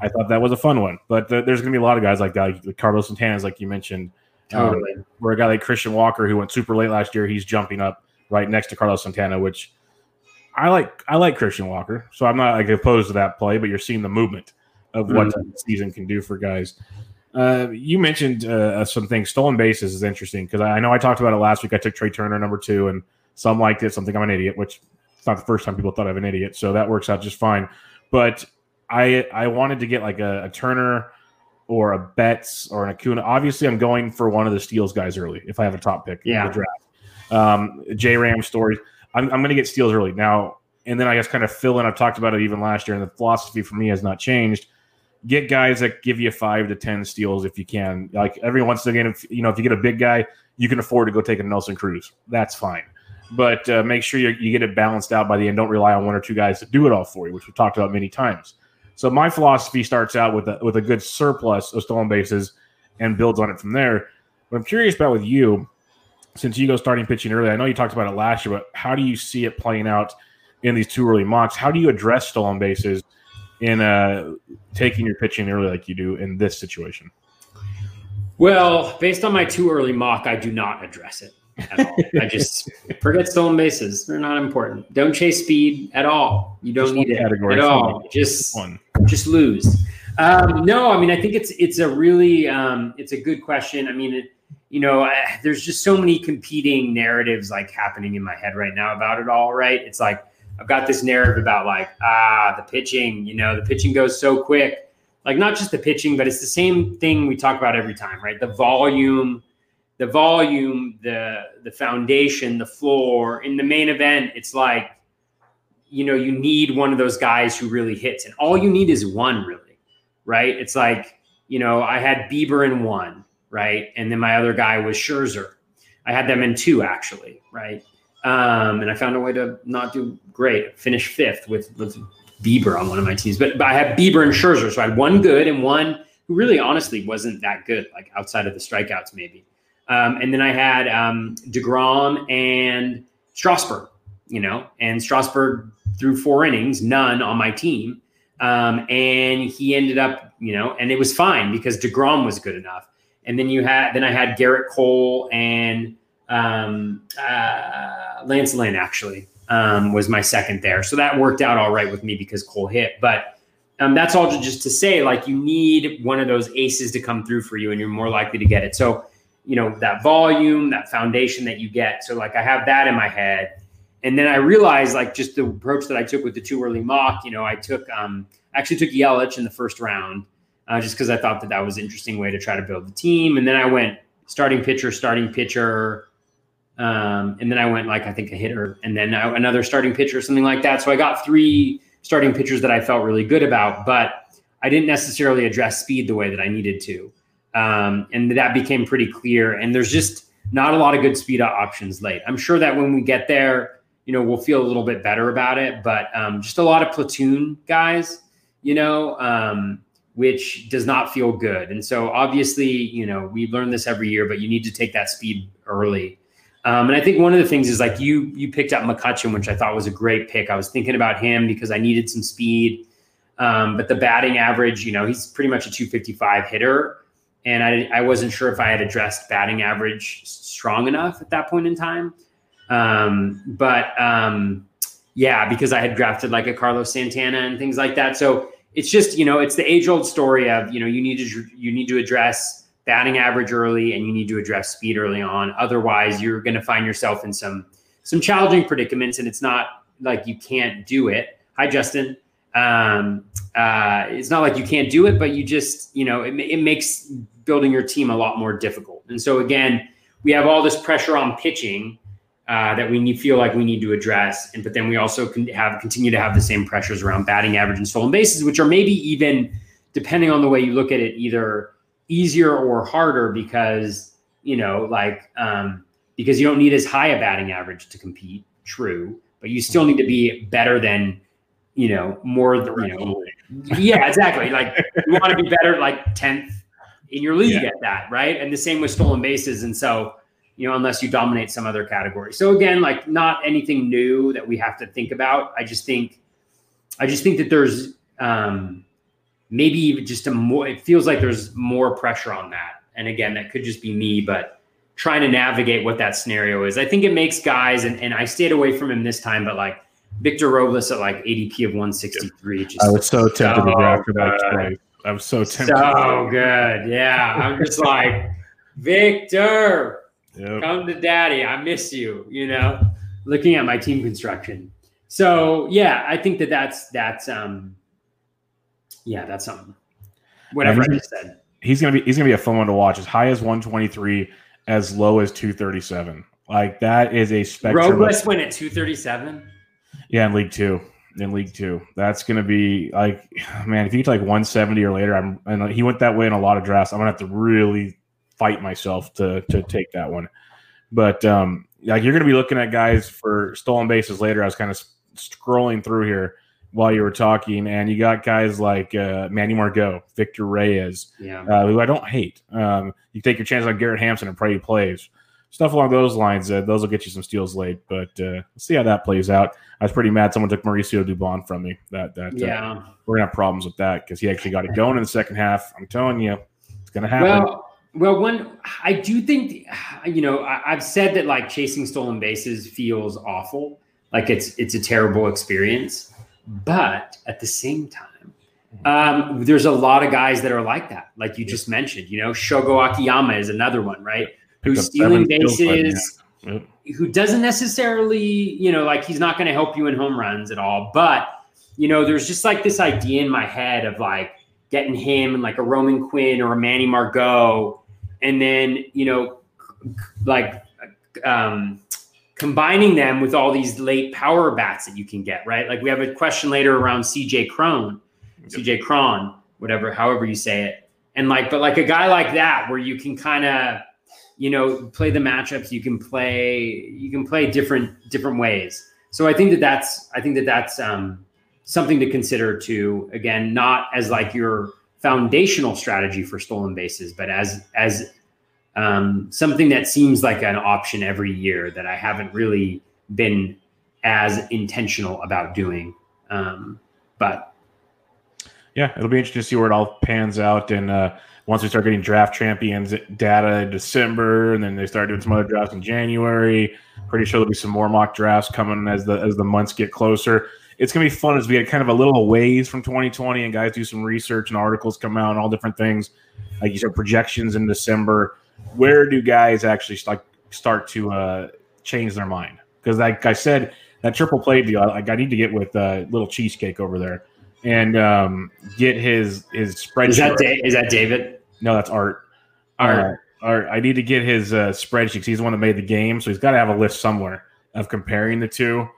Speaker 2: I thought that was a fun one. But there's going to be a lot of guys like that, like Carlos Santana, like you mentioned. Totally. Um, where a guy like Christian Walker, who went super late last year, he's jumping up right next to Carlos Santana, which I like. I like Christian Walker, so I'm not like opposed to that play. But you're seeing the movement of what mm-hmm. the season can do for guys. Uh, you mentioned uh, some things. Stolen bases is interesting because I, I, know I talked about it last week. I took Trea Turner number two, and some liked it. Some think I'm an idiot, which not the first time people thought I'm an idiot. So that works out just fine. But I I wanted to get like a, a Turner or a Betts or an Acuna. Obviously, I'm going for one of the Steals guys early if I have a top pick
Speaker 1: yeah.
Speaker 2: in the draft. Um, J Ram stories. I'm, I'm going to get Steals early now, and then I guess kind of fill in. I've talked about it even last year, and the philosophy for me has not changed. Get guys that give you five to ten steals if you can. Like every once again, if you know if you get a big guy, you can afford to go take a Nelson Cruz. That's fine but uh, make sure you, you, get it balanced out by the end. Don't rely on one or two guys to do it all for you, which we've talked about many times. So my philosophy starts out with a, with a good surplus of stolen bases and builds on it from there. What I'm curious about with you, since you go starting pitching early, I know you talked about it last year, but how do you see it playing out in these two early mocks? How do you address stolen bases in uh, taking your pitching early like you do in this situation?
Speaker 1: Well, based on my too early mock, I do not address it at all. I just forget stolen bases; they're not important. Don't chase speed at all. You don't
Speaker 2: Just
Speaker 1: need it
Speaker 2: category,
Speaker 1: at all. Just
Speaker 2: One.
Speaker 1: just lose. Um, no, I mean, I think it's it's a really um, it's a good question. I mean, it, you know, I, there's just so many competing narratives like happening in my head right now about it all. Right? It's like I've got this narrative about like ah the pitching. You know, the pitching goes so quick. Like not just the pitching, but it's the same thing we talk about every time, right? The volume, the volume, the the foundation, the floor. In the main event, it's like you know you need one of those guys who really hits, and all you need is one really, right? It's like you know I had Bieber in one, right, and then my other guy was Scherzer. I had them in two actually, right? Um, and I found a way to not do great. Finish fifth with with Bieber on one of my teams, but but I had Bieber and Scherzer, so I had one good and one who really honestly wasn't that good, like outside of the strikeouts maybe. Um, and then I had um, deGrom and Strasburg, you know, and Strasburg threw four innings, none on my team, um, and he ended up, you know, and it was fine because deGrom was good enough. And then you had, then I had Gerrit Cole and um, uh, Lance Lynn actually um, was my second there, so that worked out all right with me because Cole hit, but. Um, that's all just to say, like, you need one of those aces to come through for you, and you're more likely to get it. So, you know, that volume, that foundation that you get. So, like, I have that in my head. And then I realized, like, just the approach that I took with the too early mock, you know, I took, um, actually took Yelich in the first round uh, just because I thought that that was an interesting way to try to build the team. And then I went starting pitcher, starting pitcher. Um, and then I went like, I think a hitter, and then I, another starting pitcher, something like that. So I got three starting pitchers that I felt really good about, but I didn't necessarily address speed the way that I needed to. Um, and that became pretty clear. And there's just not a lot of good speed up options late. I'm sure that when we get there, you know, we'll feel a little bit better about it, but um, just a lot of platoon guys, you know, um, which does not feel good. And so obviously, you know, we learn this every year, but you need to take that speed early. Um, and I think one of the things is like you you picked up McCutcheon, which I thought was a great pick. I was thinking about him because I needed some speed. Um, but the batting average, you know, he's pretty much a 255 hitter. And I, I wasn't sure if I had addressed batting average strong enough at that point in time. Um, but um, yeah, because I had drafted like a Carlos Santana and things like that. So it's just, you know, it's the age old story of, you know, you need to, you need to address batting average early and you need to address speed early on. Otherwise, you're going to find yourself in some some challenging predicaments, and it's not like you can't do it. Hi, Justin. Um, uh, it's not like you can't do it, but you just you know it, it makes building your team a lot more difficult. And so again, we have all this pressure on pitching. Uh, that we need, feel like we need to address, and but then we also can have continue to have the same pressures around batting average and stolen bases, which are maybe even depending on the way you look at it, either easier or harder because you know like um, because you don't need as high a batting average to compete true but you still need to be better than you know more you know yeah exactly. Like you want to be better like 10th in your league
Speaker 2: Yeah.
Speaker 1: at that right? And the same with stolen bases and so you know unless you dominate some other category. So again like not anything new that we have to think about. I just think i just think that there's um maybe even just a more it feels like there's more pressure on that. And again that could just be me but trying to navigate what that scenario is. I think it makes guys and, and i stayed away from him this time but like victor robles at like adp of 163 just
Speaker 2: I was so tempted to
Speaker 1: So
Speaker 2: draft for that I was so tempted.
Speaker 1: so good yeah i'm just like victor
Speaker 2: Yep.
Speaker 1: come to daddy i miss you you know looking at my team construction so yeah i think that that's that's um yeah that's something whatever i just said
Speaker 2: He's gonna be he's gonna be a fun one to watch. As high as 123, as low as 237. Like that is a spectrum.
Speaker 1: robles went at 237
Speaker 2: Yeah, in League Two. In League Two, that's going to be like, man, if you get to like 170 or later, I'm and he went that way in a lot of drafts. I'm gonna have to really fight myself to to take that one. But um, like you're going to be looking at guys for stolen bases later. I was kind of scrolling through here while you were talking, and you got guys like uh, Manny Margot, Victor Reyes,
Speaker 1: yeah
Speaker 2: uh, who I don't hate. Um, you take your chance on Garrett Hampson and pray he plays. Stuff along those lines. Uh, those will get you some steals late, but uh, let's see how that plays out. I was pretty mad someone took Mauricio Dubon from me. That that uh,
Speaker 1: yeah,
Speaker 2: we're gonna have problems with that because he actually got it going in the second half. I'm telling you, it's gonna happen.
Speaker 1: Well, well, one I do think you know I, I've said that like chasing stolen bases feels awful, like it's it's a terrible experience, but at the same time. Um, there's a lot of guys that are like that, like you just mentioned. You know, Shogo Akiyama is another one, right? Who's stealing bases, yep. who doesn't necessarily, you know, like he's not going to help you in home runs at all. But you know, there's just like this idea in my head of like getting him and like a Roman Quinn or a Manny Margot, and then you know, like um, combining them with all these late power bats that you can get, right? Like we have a question later around CJ Cron, CJ Cron, whatever, however you say it, and like, but like a guy like that where you can kind of, you know, play the matchups. You can play, you can play different different ways. So I think that that's, I think that that's um, something to consider too. Again, not as like your foundational strategy for stolen bases, but as as um, something that seems like an option every year that I haven't really been as intentional about doing. Um, but
Speaker 2: yeah, it'll be interesting to see where it all pans out. And uh, once we start getting draft champions data in December, and then they start doing some other drafts in January, pretty sure there'll be some more mock drafts coming as the as the months get closer it's gonna be fun as we get kind of a little ways from 2020 and guys do some research and articles come out and all different things. Like you said, projections in December. Where do guys actually like start to uh, change their mind? Because like I said, that triple play deal, like I need to get with uh, little cheesecake over there and um, get his his spreadsheet.
Speaker 1: Is that da- is that David?
Speaker 2: No, that's Art. Art. Uh, Art. I need to get his uh, spreadsheet. He's the one that made the game, so he's got to have a list somewhere of comparing the two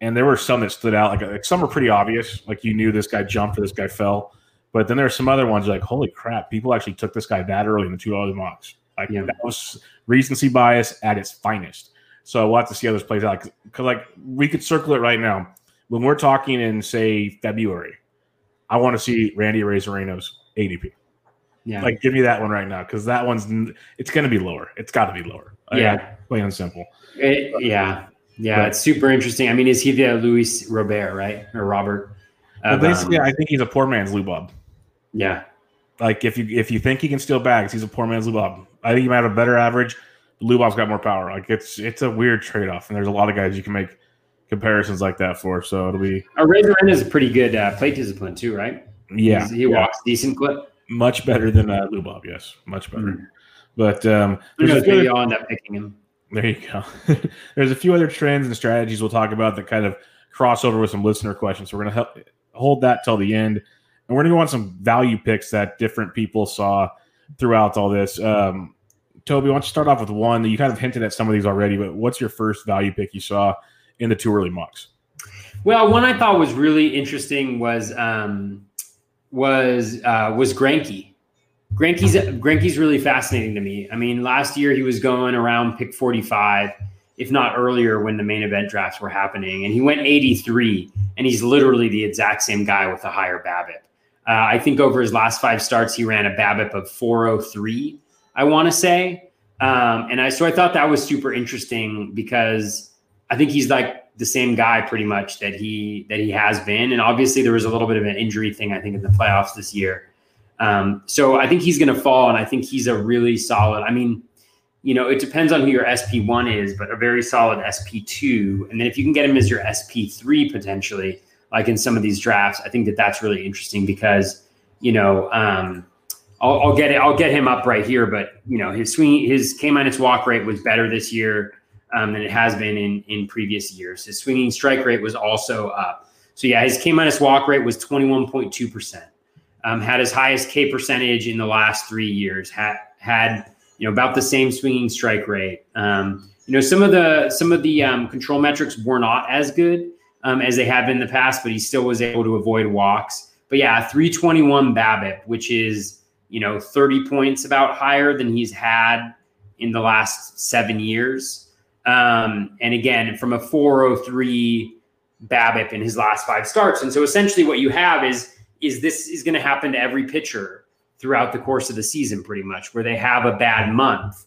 Speaker 2: and there were some that stood out. Like, like some were pretty obvious, like you knew this guy jumped or this guy fell. But then there are some other ones like, holy crap, people actually took this guy that early in the two other mocks. Like yeah. that was recency bias at its finest. So we'll have to see how this plays out. Because like we could circle it right now. When we're talking in say February, I want to see Randy Arozarena's ADP. Yeah. Like give me that one right now because that one's it's going to be lower. It's got to be lower.
Speaker 1: Yeah.
Speaker 2: Plain and simple.
Speaker 1: It, yeah. Yeah, but, it's super interesting. I mean, is he the Luis Robert, right? Or Robert?
Speaker 2: Basically, um, I think he's a poor man's Lou Bob.
Speaker 1: Yeah.
Speaker 2: Like if you if you think he can steal bags, he's a poor man's Lou Bob. I think he might have a better average. Lou Bob's got more power. Like it's it's a weird trade off, and there's a lot of guys you can make comparisons like that for. So it'll be.
Speaker 1: A Razor is a pretty good uh, plate discipline too, right?
Speaker 2: Yeah,
Speaker 1: He's, he
Speaker 2: yeah.
Speaker 1: walks decent clip.
Speaker 2: Much better than uh, Lou Bob, yes, much better. Mm-hmm. But um,
Speaker 1: there's a maybe I'll end up picking him.
Speaker 2: There you go. There's a few other trends and strategies we'll talk about that kind of cross over with some listener questions. So we're going to hold that till the end. And we're going to go on some value picks that different people saw throughout all this. Um, Toby, why don't you start off with one that you kind of hinted at some of these already, but what's your first value pick you saw in the two early mocks?
Speaker 1: Well, one I thought was really interesting was um, was uh, was Greinke. Greinke's Greinke's really fascinating to me. I mean, last year he was going around pick 45, if not earlier when the main event drafts were happening, and he went 83, and he's literally the exact same guy with a higher BABIP. Uh, I think over his last five starts, he ran a BABIP of 403. I want to say, um, and I so I thought that was super interesting because I think he's like the same guy pretty much that he that he has been, and obviously there was a little bit of an injury thing I think in the playoffs this year. Um, so I think he's going to fall, and I think he's a really solid. I mean, you know, it depends on who your SP one is, but a very solid SP two, and then if you can get him as your SP three potentially, like in some of these drafts, I think that that's really interesting because you know. Um, I'll, I'll, get it. I'll get him up right here, but you know his swing, his K minus walk rate was better this year um, than it has been in in previous years. His swinging strike rate was also up. So yeah, his K minus walk rate was twenty one point two percent um, had his highest K percentage in the last three years. Had had you know about the same swinging strike rate. Um, you know some of the some of the um, control metrics were not as good um, as they have been in the past, but he still was able to avoid walks. But yeah, 321 BABIP, which is you know 30 points about higher than he's had in the last seven years. Um, and again, from a 403 BABIP in his last five starts. And so essentially, what you have is is this is going to happen to every pitcher throughout the course of the season, pretty much, where they have a bad month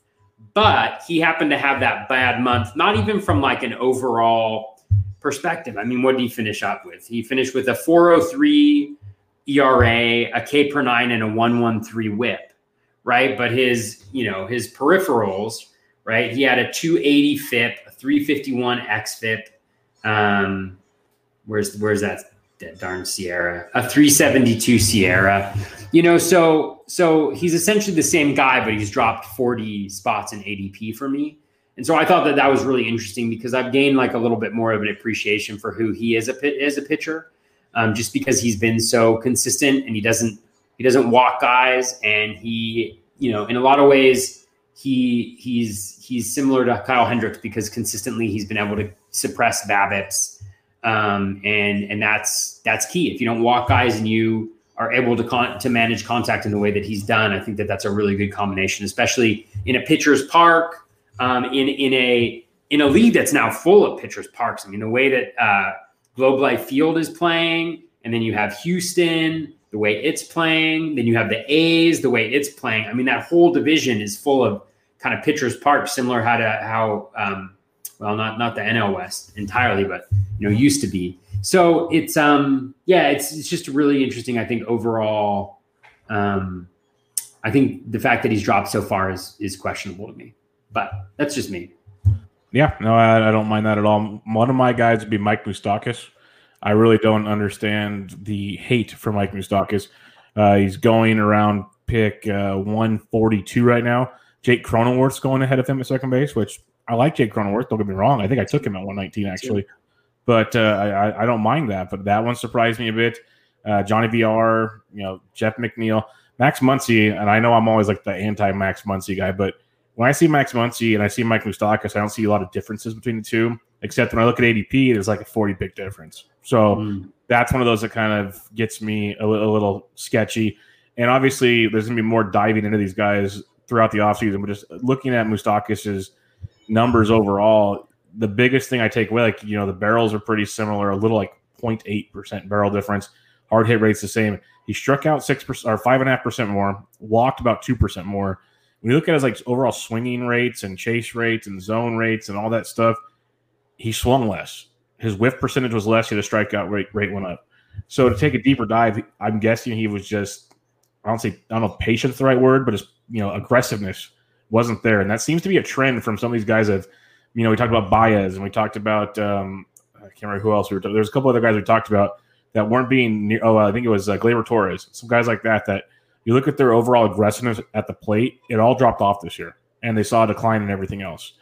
Speaker 1: but he happened to have that bad month, not even from like an overall perspective. I mean, what did he finish up with? He finished with a 403 ERA, a K per nine, and a 113 whip, right? But his, you know, his peripherals, right? He had a 280 FIP, a 351 XFIP. Um, where's where's that that darn SIERA? a 372 SIERA. You know, so so he's essentially the same guy, but he's dropped 40 spots in ADP for me. And so I thought that that was really interesting because I've gained like a little bit more of an appreciation for who he is a as a pitcher, um, just because he's been so consistent and he doesn't he doesn't walk guys and he you know in a lot of ways he he's he's similar to Kyle Hendricks because consistently he's been able to suppress BABIPs um, and and that's that's key. If you don't walk guys and you are able to con- to manage contact in the way that he's done, I think that that's a really good combination, especially in a pitcher's park, um, in in a in a league that's now full of pitchers parks. I mean, the way that uh, Globe Life Field is playing, and then you have Houston, the way it's playing, then you have the A's, the way it's playing. I mean, that whole division is full of kind of pitchers park, similar how to how um, well, not not the NL West entirely, but you know, used to be. So it's um yeah, it's it's just really interesting. I think overall, um, I think the fact that he's dropped so far is is questionable to me, but that's just me.
Speaker 2: Yeah, no, I, I don't mind that at all. One of my guys would be Mike Moustakas. I really don't understand the hate for Mike Moustakas. Uh, he's going around pick uh, 142 right now. Jake Cronenworth's going ahead of him at second base, which I like Jake Cronenworth. Don't get me wrong. I think I took him at 119 actually, but uh, I, I don't mind that. But that one surprised me a bit. Uh, Johnny VR, you know, Jeff McNeil, Max Muncy, and I know I'm always like the anti Max Muncy guy, but when I see Max Muncy and I see Mike Moustakas, I don't see a lot of differences between the two. Except when I look at ADP, there's like a 40 big difference. So mm. that's one of those that kind of gets me a, a little sketchy. And obviously, there's going to be more diving into these guys throughout the offseason. But just looking at Moustakas' numbers overall, the biggest thing I take away, like, you know, the barrels are pretty similar, a little like 0.8% barrel difference. Hard hit rate's the same. He struck out 6% or 5.5% more, walked about 2% more. When you look at his like overall swinging rates and chase rates and zone rates and all that stuff, he swung less. His whiff percentage was less. He His strikeout rate, rate went up. So to take a deeper dive, I'm guessing he was just I don't say I don't know patience the right word, but his you know aggressiveness wasn't there, and that seems to be a trend from some of these guys. That you know we talked about Baez and we talked about um, I can't remember who else we were. Talking, There's a couple other guys we talked about that weren't being near. Oh, I think it was uh, Gleyber Torres. Some guys like that that you look at their overall aggressiveness at the plate, it all dropped off this year, and they saw a decline in everything else.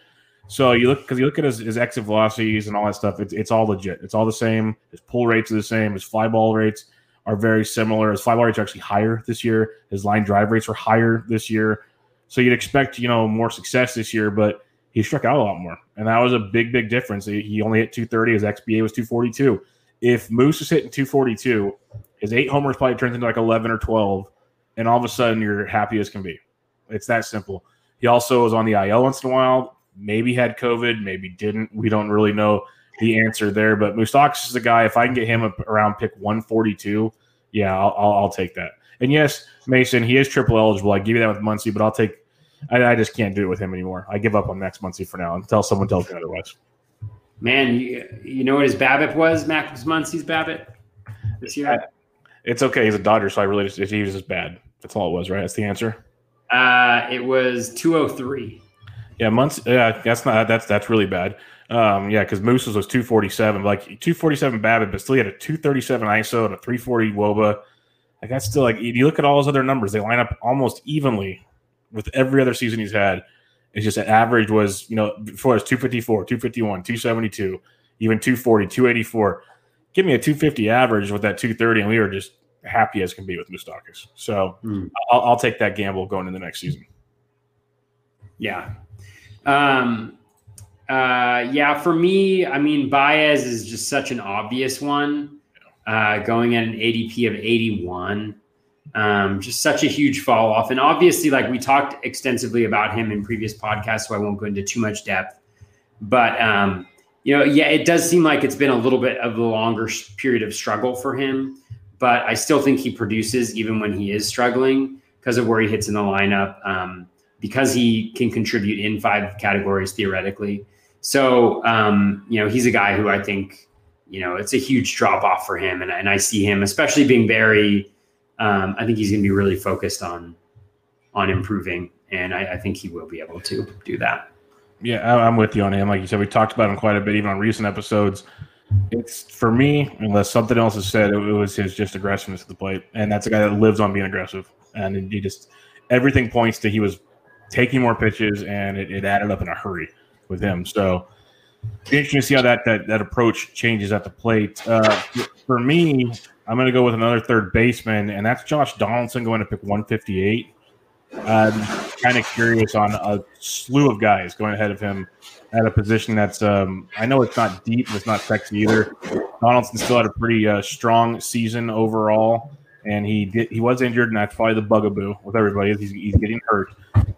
Speaker 2: So you look because you look at his, his exit velocities and all that stuff. It's, it's all legit. It's all the same. His pull rates are the same. His fly ball rates are very similar. His fly ball rates are actually higher this year. His line drive rates are higher this year. So you'd expect you know more success this year, but he struck out a lot more, and that was a big big difference. He, only hit 230. His XBA was 242. If Moose is hitting 242, his eight homers probably turns into like 11 or 12, and all of a sudden you're happy as can be. It's that simple. He also was on the IL once in a while. Maybe had COVID, maybe didn't. We don't really know the answer there. But Moustakas is a guy. If I can get him around pick 142, yeah, I'll, I'll, I'll, take that. And yes, Mason, he is triple eligible. I give you that with Muncy, but I'll take. I, I, just can't do it with him anymore. I give up on Max Muncy for now until someone tells me otherwise.
Speaker 1: Man, you, you know what his BABIP was? Max Muncy's BABIP this year.
Speaker 2: It's okay. He's a Dodger, so I really just he was just bad. That's all it was, right? That's the answer.
Speaker 1: Uh, it was two oh three.
Speaker 2: Yeah, months. Yeah, that's not that's that's really bad. Um, yeah, because Moose's was 247, like 247 BABIP, but still he had a 237 ISO and a 340 WOBA. Like that's still like you look at all his other numbers, they line up almost evenly with every other season he's had. It's just that average was, you know, before it was 254, 251, 272, even 240, 284. Give me a 250 average with that 230, and we were just happy as can be with Moustakas. So mm. I'll, I'll take that gamble going into the next season.
Speaker 1: Yeah. Um, uh, yeah, for me, I mean, Baez is just such an obvious one. Uh, going at an ADP of 81, um, just such a huge fall off. And obviously, like we talked extensively about him in previous podcasts, so I won't go into too much depth. But um, you know, yeah, it does seem like it's been a little bit of a longer period of struggle for him. But I still think he produces even when he is struggling because of where he hits in the lineup. Um, because he can contribute in five categories theoretically. So, um, you know, he's a guy who I think, you know, it's a huge drop off for him. And, and I see him, especially being very, um, I think he's going to be really focused on, on improving. And I, I, think he will be able to do that.
Speaker 2: Yeah, I'm with you on him. Like you said, we talked about him quite a bit, even on recent episodes. It's for me, unless something else is said, it, was his just aggressiveness at the plate. And that's a guy that lives on being aggressive. And he just, everything points to he was taking more pitches and it, it added up in a hurry with him. So interesting to see how that that, that approach changes at the plate. Uh, for me, I'm going to go with another third baseman, and that's Josh Donaldson going to pick 158. I'm kind of curious on a slew of guys going ahead of him at a position that's um, I know it's not deep, and it's not sexy either. Donaldson still had a pretty uh, strong season overall, and he did he was injured, and that's probably the bugaboo with everybody. He's, he's getting hurt.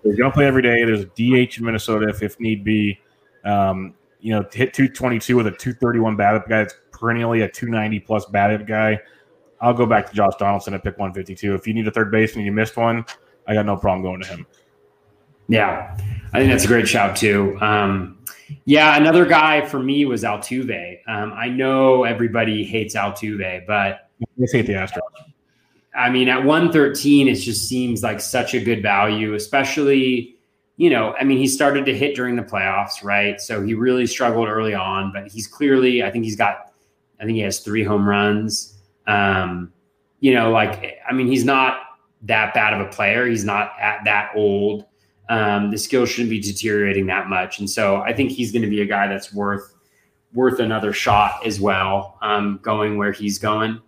Speaker 2: He's going to play every day. There's a DH in Minnesota if, if need be. Um, you know, hit 222 with a 231 BABIP guy that's perennially a 290 plus BABIP guy. I'll go back to Josh Donaldson and pick 152. If you need a third baseman and you missed one, I got no problem going to him.
Speaker 1: Yeah, I think that's a great shout too. Um, yeah, another guy for me was Altuve. Um, I know everybody hates Altuve, but
Speaker 2: I hate the Astros.
Speaker 1: I mean, at 113, it just seems like such a good value, especially, you know, I mean, he started to hit during the playoffs, right? So he really struggled early on, but he's clearly, I think he's got, I think he has three home runs. Um, you know, like, I mean, he's not that bad of a player. He's not at that old. Um, the skill shouldn't be deteriorating that much. And so I think he's going to be a guy that's worth, worth another shot as well, um, going where he's going.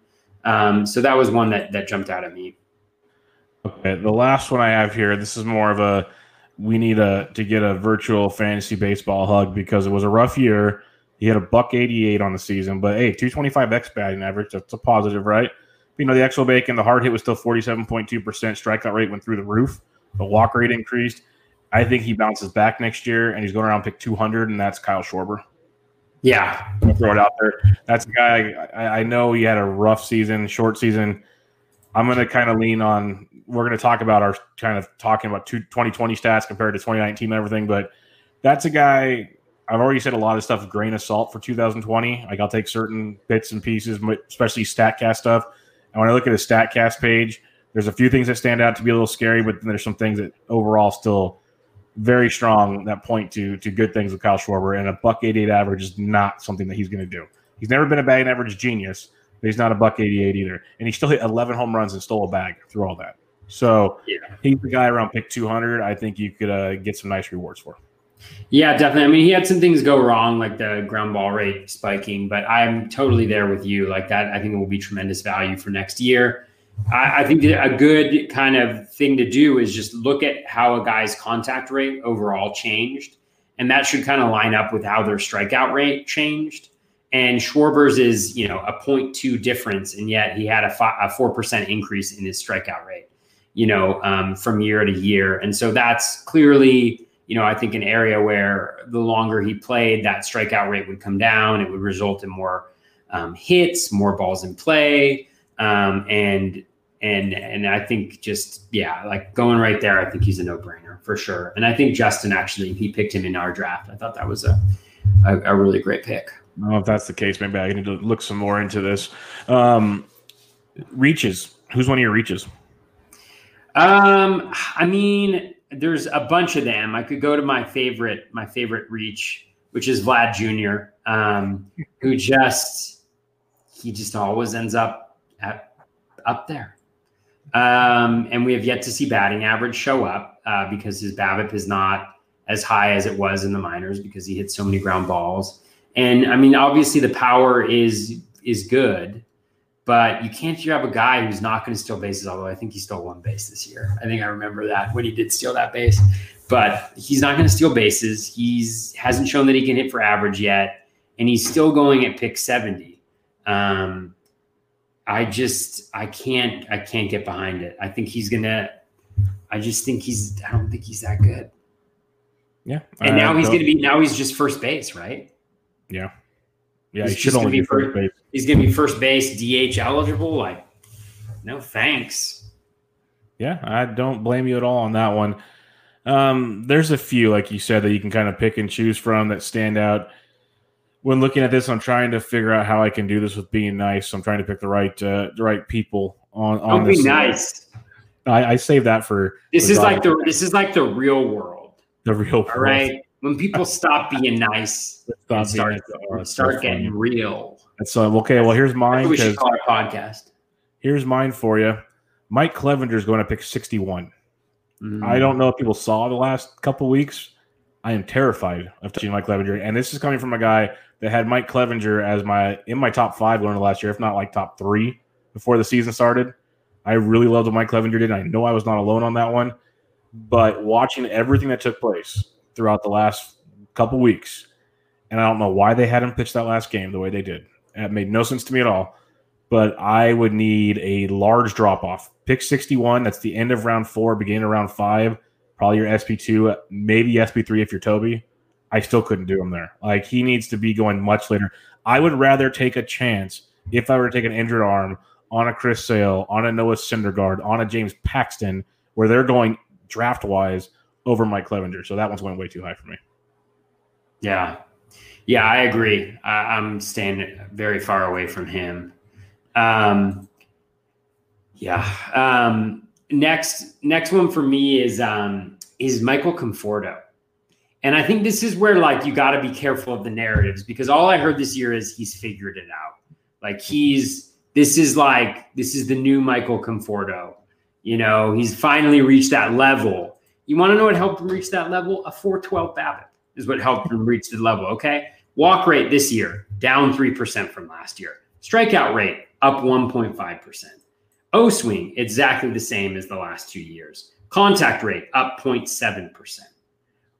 Speaker 1: Um, so that was one that that jumped out at me.
Speaker 2: Okay, the last one I have here. This is more of a we need a to get a virtual fantasy baseball hug because it was a rough year. He had a buck eighty eight on the season, but hey, two twenty five x batting average. That's a positive, right? You know the xwOBAcon, the hard hit was still forty seven point two percent. Strikeout rate went through the roof. The walk rate increased. I think he bounces back next year, and he's going around pick two hundred, and that's Kyle Schwarber.
Speaker 1: Yeah,
Speaker 2: I'll throw it out there. That's a guy I, I know he had a rough season, short season. I'm going to kind of lean on. We're going to talk about our kind of talking about 2020 stats compared to 2019 and everything, but that's a guy. I've already said a lot of stuff, grain of salt for 2020. Like I'll take certain bits and pieces, especially Statcast stuff. And when I look at a Statcast page, there's a few things that stand out to be a little scary, but there's some things that overall still very strong that point to to good things with Kyle Schwarber, and a buck 88 average is not something that he's going to do. He's never been a batting average genius, but he's not a buck 88 either. And he still hit 11 home runs and stole a bag through all that. So yeah. he's the guy around pick 200. I think you could uh, get some nice rewards for.
Speaker 1: Yeah, definitely. I mean, he had some things go wrong, like the ground ball rate spiking, but I'm totally there with you. Like that, I think it will be tremendous value for next year. I, I think a good kind of thing to do is just look at how a guy's contact rate overall changed. And that should kind of line up with how their strikeout rate changed. And Schwarber's is, you know, a 0.2 difference, and yet he had a, a 4% increase in his strikeout rate, you know, um, from year to year. And so that's clearly, you know, I think an area where the longer he played, that strikeout rate would come down. It would result in more um, hits, more balls in play. Um, and and and I think just yeah, like going right there, I think he's a no brainer for sure. And I think Justin actually he picked him in our draft. I thought that was a a, a really great pick.
Speaker 2: I don't know if that's the case. Maybe I need to look some more into this. Um, reaches. Who's one of your reaches?
Speaker 1: Um, I mean, there's a bunch of them. I could go to my favorite, my favorite reach, which is Vlad Jr., um, who just he just always ends up at up there. Um, and we have yet to see batting average show up uh, because his BABIP is not as high as it was in the minors because he hit so many ground balls. And I mean, obviously the power is is good, but you can't have a guy who's not going to steal bases. Although I think he stole one base this year. I think I remember that when he did steal that base. But he's not going to steal bases. He's hasn't shown that he can hit for average yet, and he's still going at pick seventy. Um, I just I can't I can't get behind it. I think he's gonna. I just think he's. I don't think he's that good.
Speaker 2: Yeah,
Speaker 1: and now he's gonna be. Now he's just first base, right?
Speaker 2: Yeah, yeah. He's he should only be first, first base.
Speaker 1: He's gonna be first base, DH eligible. Like, no thanks.
Speaker 2: Yeah, I don't blame you at all on that one. Um, there's a few, like you said, that you can kind of pick and choose from that stand out. When looking at this, I'm trying to figure out how I can do this with being nice. I'm trying to pick the right uh, the right people on on
Speaker 1: Don't
Speaker 2: this.
Speaker 1: be nice.
Speaker 2: I, I save that for
Speaker 1: This is like the this is like the real world.
Speaker 2: the real.
Speaker 1: All right. When people stop being nice
Speaker 2: Stop
Speaker 1: and start,
Speaker 2: being- oh,
Speaker 1: and
Speaker 2: that's so
Speaker 1: start getting real.
Speaker 2: That's uh, okay. Well, here's mine
Speaker 1: we should call our podcast.
Speaker 2: here's mine for you. Mike Clevinger is going to pick 61.
Speaker 1: Mm.
Speaker 2: I don't know if people saw the last couple weeks. I am terrified of touching Mike Clevinger, and this is coming from a guy that had Mike Clevinger as my in my top five into last year, if not like top three before the season started. I really loved what Mike Clevinger did. I know I was not alone on that one, but watching everything that took place throughout the last couple weeks, and I don't know why they had him pitch that last game the way they did. It made no sense to me at all. But I would need a large drop off. Pick 61. That's the end of round four, beginning of round five. Probably your SP2, maybe SP3 if you're Toby. I still couldn't do him there. Like he needs to be going much later. I would rather take a chance if I were to take an injured arm on a Chris Sale, on a Noah Syndergaard, on a James Paxton, where they're going draft wise over Mike Clevinger. So that one's going way too high for me.
Speaker 1: Yeah. Yeah, I agree. I, I'm staying very far away from him. Um, yeah. Um, next, next one for me is um, is Michael Conforto, and I think this is where like you got to be careful of the narratives because all I heard this year is he's figured it out. Like he's this is like this is the new Michael Conforto. You know, he's finally reached that level. You want to know what helped him reach that level? A 412 BABIP is what helped him reach the level. Okay. Walk rate this year down 3% from last year. Strikeout rate up 1.5%. O swing exactly the same as the last two years. Contact rate up 0.7%.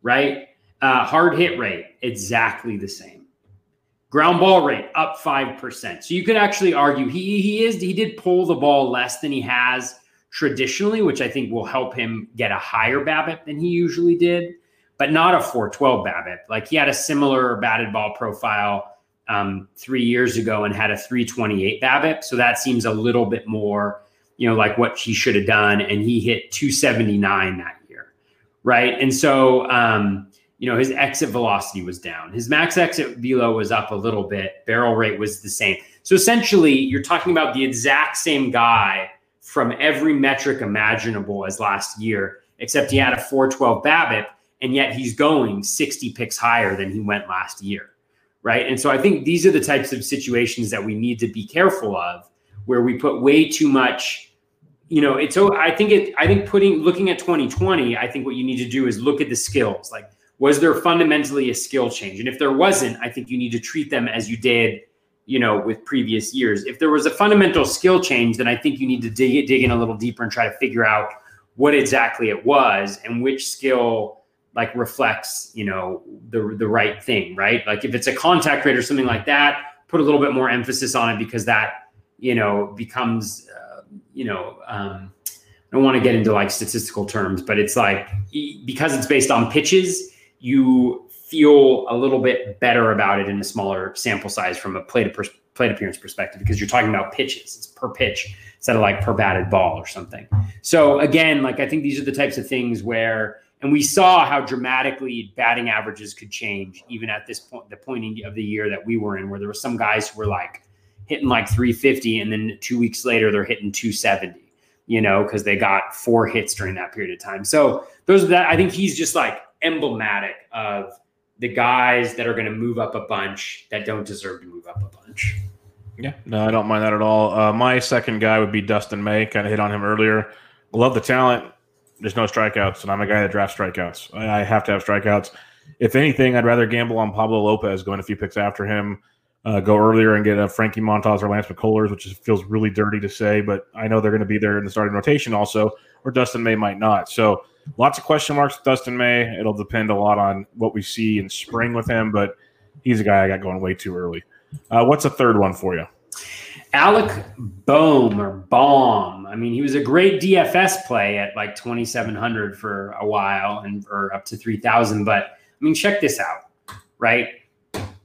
Speaker 1: Right. Uh, hard hit rate exactly the same. Ground ball rate up 5%. So you could actually argue he he is he did pull the ball less than he has traditionally, which I think will help him get a higher BABIP than he usually did, but not a 412 BABIP. Like he had a similar batted ball profile um, three years ago and had a 328 BABIP. So that seems a little bit more, you know, like what he should have done. And he hit 279 that year. Right. And so, um, you know, his exit velocity was down. His max exit velo was up a little bit. Barrel rate was the same. So essentially, you're talking about the exact same guy from every metric imaginable as last year, except he had a 412 BABIP, and yet he's going 60 picks higher than he went last year. Right. And so I think these are the types of situations that we need to be careful of where we put way too much. You know, it's so I think it, I think putting looking at 2020, I think what you need to do is look at the skills. Like, was there fundamentally a skill change? And if there wasn't, I think you need to treat them as you did you know, with previous years. If there was a fundamental skill change, then I think you need to dig dig in a little deeper and try to figure out what exactly it was and which skill like reflects, you know, the the right thing, right? Like if it's a contact rate or something like that, put a little bit more emphasis on it because that, you know, becomes, uh, you know, um, I don't want to get into like statistical terms, but it's like because it's based on pitches, you feel a little bit better about it in a smaller sample size from a plate, pers- plate appearance perspective because you're talking about pitches. It's per pitch instead of like per batted ball or something. So again, like I think these are the types of things where, and we saw how dramatically batting averages could change even at this point, the point of the year that we were in, where there were some guys who were like hitting like 350 and then two weeks later they're hitting 270 you know, because they got four hits during that period of time. So those that I think he's just like emblematic of the guys that are going to move up a bunch that don't deserve to move up a bunch.
Speaker 2: Yeah, no, I don't mind that at all. Uh, my second guy would be Dustin May. Kind of hit on him earlier. Love the talent. There's no strikeouts, and I'm a guy that drafts strikeouts. I, I have to have strikeouts. If anything, I'd rather gamble on Pablo Lopez going a few picks after him. Uh, go earlier and get a Frankie Montas or Lance McCullers, which is, feels really dirty to say, but I know they're going to be there in the starting rotation also, or Dustin May might not. So lots of question marks with Dustin May. It'll depend a lot on what we see in spring with him, but he's a guy I got going way too early. Uh, what's a third one for you?
Speaker 1: Alec Bohm or Baum. I mean, he was a great DFS play at like 2,700 for a while and or up to 3,000. But I mean, check this out, right?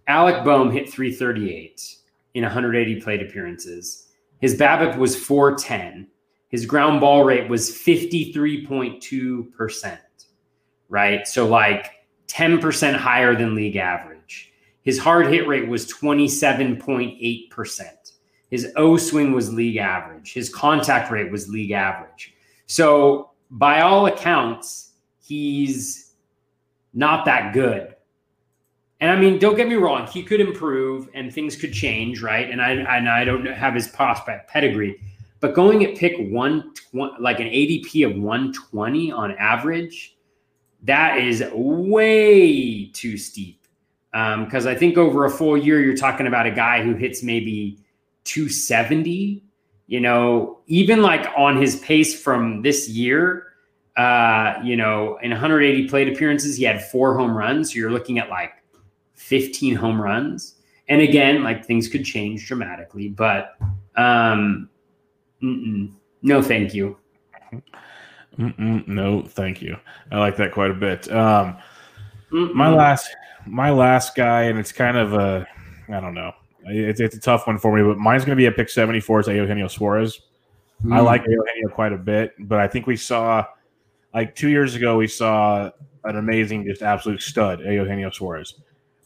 Speaker 1: Alec Bohm hit 338 in 180 plate appearances. His BABIP was 410. His ground ball rate was 53.2%, right? So like 10% higher than league average. His hard hit rate was 27.8%. His O swing was league average. His contact rate was league average. So, by all accounts, he's not that good. And I mean, don't get me wrong, he could improve and things could change, right? And I and I don't have his prospect pedigree, but going at pick one like an ADP of 120 on average, that is way too steep. Because um, I think over a full year, you're talking about a guy who hits maybe 270. You know, even like on his pace from this year, uh, you know, in 180 plate appearances, he had four home runs. So you're looking at like 15 home runs. And again, like things could change dramatically, but um, no, thank you.
Speaker 2: Mm-mm, no, thank you. I like that quite a bit. Um, my last, my last guy, and it's kind of a, I don't know, it's, it's a tough one for me, but mine's going to be a pick seventy four. Is Eugenio Suarez. Mm. I like Eugenio quite a bit, but I think we saw, like two years ago, we saw an amazing, just absolute stud, Eugenio Suarez.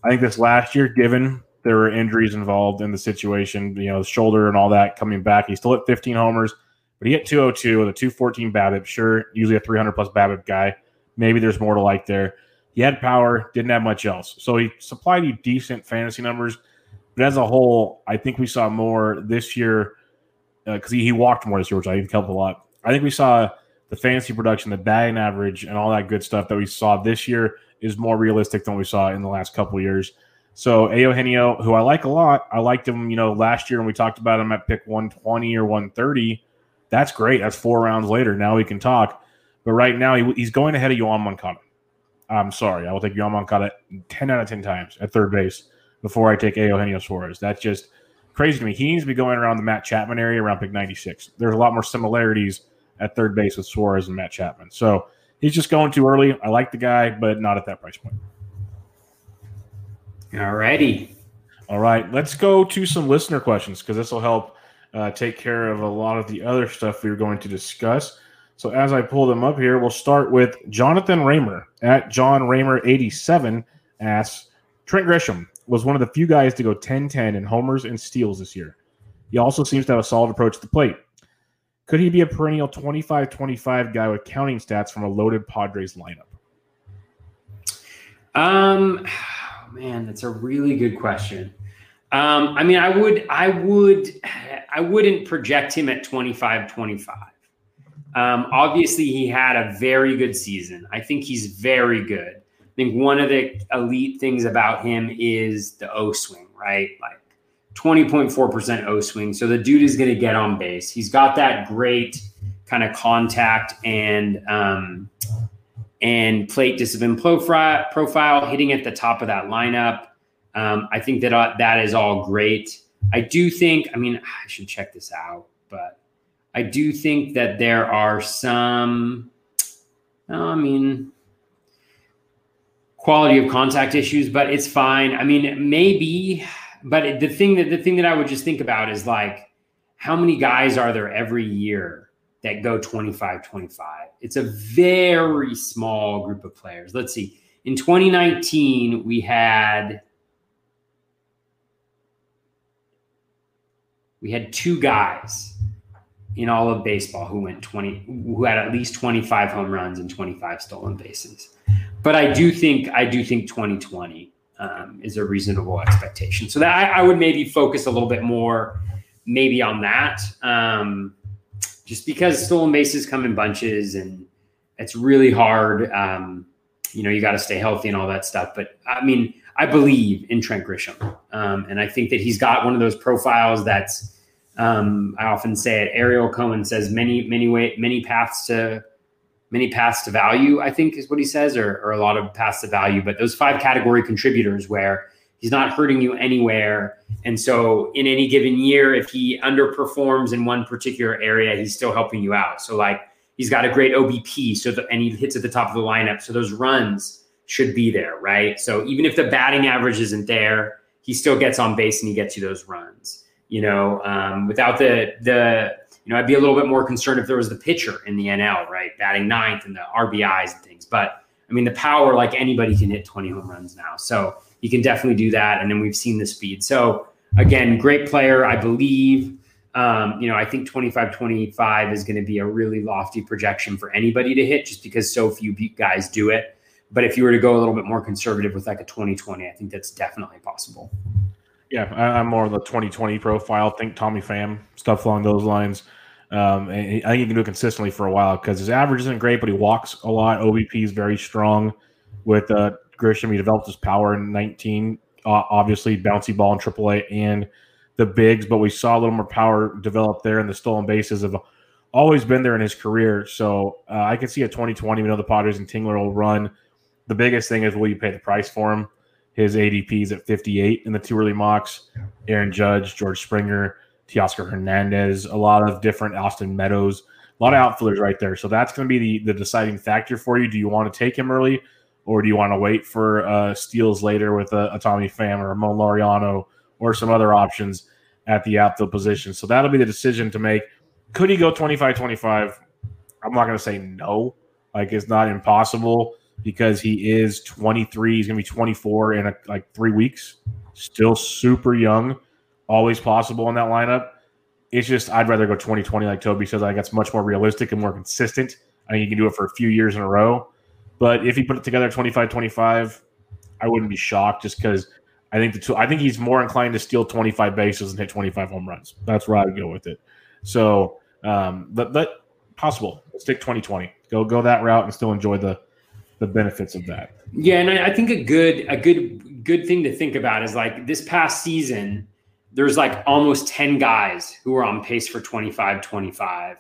Speaker 2: I think this last year, given there were injuries involved in the situation, you know, the shoulder and all that coming back, he still hit 15 homers but he hit 202 with a 214 BABIP. Sure, usually a 300 plus BABIP guy. Maybe there's more to like there. He had power, didn't have much else. So he supplied you decent fantasy numbers. But as a whole, I think we saw more this year because uh, he, he walked more this year, which I think helped a lot. I think we saw the fantasy production, the batting average, and all that good stuff that we saw this year is more realistic than we saw in the last couple years. So Eugenio, who I like a lot, I liked him, you know, last year when we talked about him at pick 120 or 130 that's great. That's four rounds later. Now we can talk. But right now, he, he's going ahead of Yoan Moncada. I'm sorry. I will take Yoan Moncada 10 out of 10 times at third base before I take Eugenio Suarez. That's just crazy to me. He needs to be going around the Matt Chapman area around pick 96. There's a lot more similarities at third base with Suarez and Matt Chapman. So he's just going too early. I like the guy, but not at that price point.
Speaker 1: All righty.
Speaker 2: All right. Let's go to some listener questions because this will help uh, take care of a lot of the other stuff we were going to discuss. So as I pull them up here, we'll start with Jonathan Raymer at John Raymer 87 asks Trent Grisham was one of the few guys to go 10-10 in homers and steals this year. He also seems to have a solid approach to the plate. Could he be a perennial 25-25 guy with counting stats from a loaded Padres lineup?
Speaker 1: Um, man, that's a really good question. Um, I mean, I would, I would, I wouldn't project him at 25 25. Um, obviously, he had a very good season. I think he's very good. I think one of the elite things about him is the O swing, right? Like 20.4% O swing. So the dude is going to get on base. He's got that great kind of contact and, um, and plate discipline profile, profile hitting at the top of that lineup. Um, I think that uh, that is all great. I do think, I mean, I should check this out, but I do think that there are some, I mean, quality of contact issues, but it's fine. I mean, maybe, but the thing that the thing that I would just think about is like, how many guys are there every year that go 25 25? It's a very small group of players. Let's see. In 2019, we had we had two guys in all of baseball who went 20 who had at least 25 home runs and 25 stolen bases but i do think i do think 2020 um, is a reasonable expectation so that I, I, would maybe focus a little bit more maybe on that um, just because stolen bases come in bunches and it's really hard um, you know you got to stay healthy and all that stuff but i mean I believe in Trent Grisham, um, and I think that he's got one of those profiles that's. Um, I often say it. Ariel Cohen says many, many way, many paths to many paths to value. I think is what he says, or, or a lot of paths to value. But those five category contributors where he's not hurting you anywhere, and so in any given year, if he underperforms in one particular area, he's still helping you out. So like he's got a great OBP, so the, and he hits at the top of the lineup. So those runs should be there, right? So even if the batting average isn't there, he still gets on base and he gets you those runs. You know, um, without the the you know, I'd be a little bit more concerned if there was the pitcher in the NL, right, batting ninth and the RBIs and things. But I mean, the power, like anybody can hit 20 home runs now. So he can definitely do that. And then we've seen the speed. So again, great player, I believe. Um, you know, I think 25 25 is going to be a really lofty projection for anybody to hit just because so few guys do it. But if you were to go a little bit more conservative with like a 2020, I think that's definitely possible.
Speaker 2: Yeah, I'm more of the 2020 profile. Think Tommy Pham, stuff along those lines. Um, and I think he can do it consistently for a while because his average isn't great, but he walks a lot. OBP is very strong with uh, Grisham. He developed his power in 19, uh, obviously bouncy ball in AAA and the bigs, but we saw a little more power develop there, and the stolen bases have always been there in his career. So uh, I can see a 2020. We know the Padres and Tingler will run. The biggest thing is will you pay the price for him? His ADP is at 58 in the two early mocks. Aaron Judge, George Springer, Teoscar Hernandez, a lot of different Austin Meadows, a lot of outfielders right there. So that's going to be the, the deciding factor for you. Do you want to take him early, or do you want to wait for uh, steals later with a, a Tommy Pham or a Mo Laureano or some other options at the outfield position? So that'll be the decision to make. Could he go 25 25? I'm not going to say no. Like it's not impossible because he is 23. He's going to be 24 in a, like three weeks. Still super young always possible in that lineup. It's just I'd rather go 2020 like Toby says. I think that's much more realistic and more consistent. I think you can do it for a few years in a row. But if he put it together 25 25, I wouldn't be shocked just because I think the two, I think he's more inclined to steal 25 bases and hit 25 home runs. That's where I would go with it. So, um, but but possible. Stick 2020. Go go that route and still enjoy the the benefits of that.
Speaker 1: Yeah, and I, I think a good a good good thing to think about is like this past season there's like almost 10 guys who are on pace for 25 25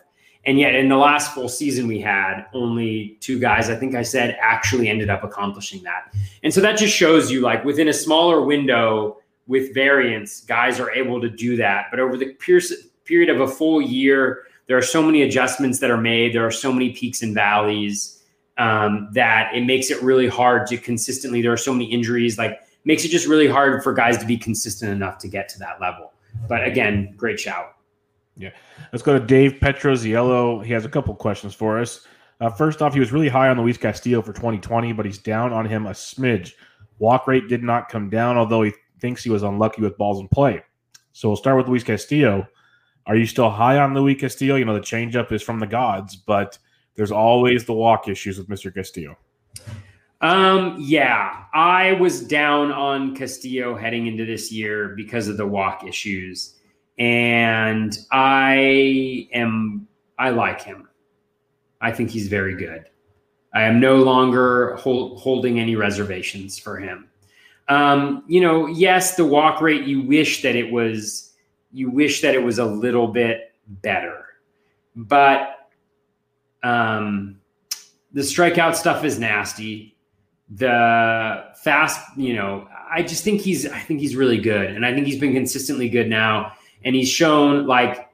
Speaker 1: and yet in the last full season we had only two guys i think i said actually ended up accomplishing that. And so that just shows you like within a smaller window with variance guys are able to do that. But over the period of a full year there are so many adjustments that are made. There are so many peaks and valleys um, that it makes it really hard to consistently there are so many injuries. Like makes it just really hard for guys to be consistent enough to get to that level. But again, great shout.
Speaker 2: Yeah. Let's go to Dave Petroziello. He has a couple questions for us. Uh, first off, he was really high on Luis Castillo for 2020, but he's down on him a smidge. Walk rate did not come down, although he thinks he was unlucky with balls in play. So we'll start with Luis Castillo. Are you still high on Luis Castillo? You know, the changeup is from the gods, but there's always the walk issues with Mr. Castillo.
Speaker 1: Um, yeah, I was down on Castillo heading into this year because of the walk issues, and I am I like him. I think he's very good. I am no longer hold, holding any reservations for him. Um, you know, yes, the walk rate. You wish that it was. You wish that it was a little bit better, but um, the strikeout stuff is nasty the fast, you know, I just think he's I think he's really good, and I think he's been consistently good now, and he's shown like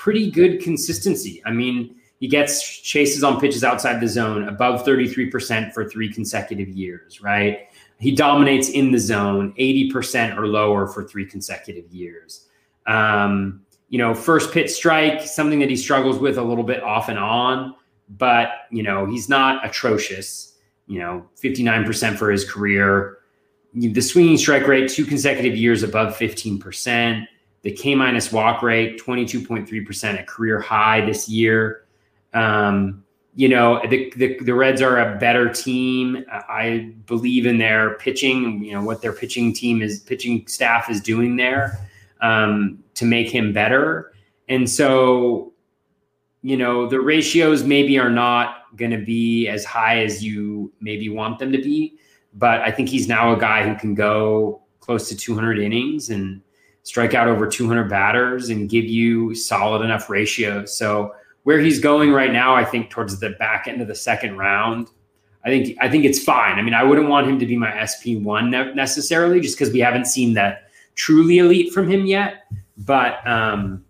Speaker 1: pretty good consistency. I mean, he gets chases on pitches outside the zone above 33% for three consecutive years, right? He dominates in the zone 80% or lower for three consecutive years. Um, you know, first pitch strike, something that he struggles with a little bit off and on, but, you know, he's not atrocious you know, 59% for his career. The swinging strike rate, two consecutive years above 15%. The K minus walk rate, 22.3%, a career high this year. Um, you know, the, the, the Reds are a better team. I believe in their pitching, you know, what their pitching team is, pitching staff is doing there um, to make him better. And so, you know, the ratios maybe are not going to be as high as you maybe want them to be. But I think he's now a guy who can go close to 200 innings and strike out over 200 batters and give you solid enough ratios. So where he's going right now, I think towards the back end of the second round, I think I think it's fine. I mean, I wouldn't want him to be my SP one necessarily, just because we haven't seen that truly elite from him yet. But um,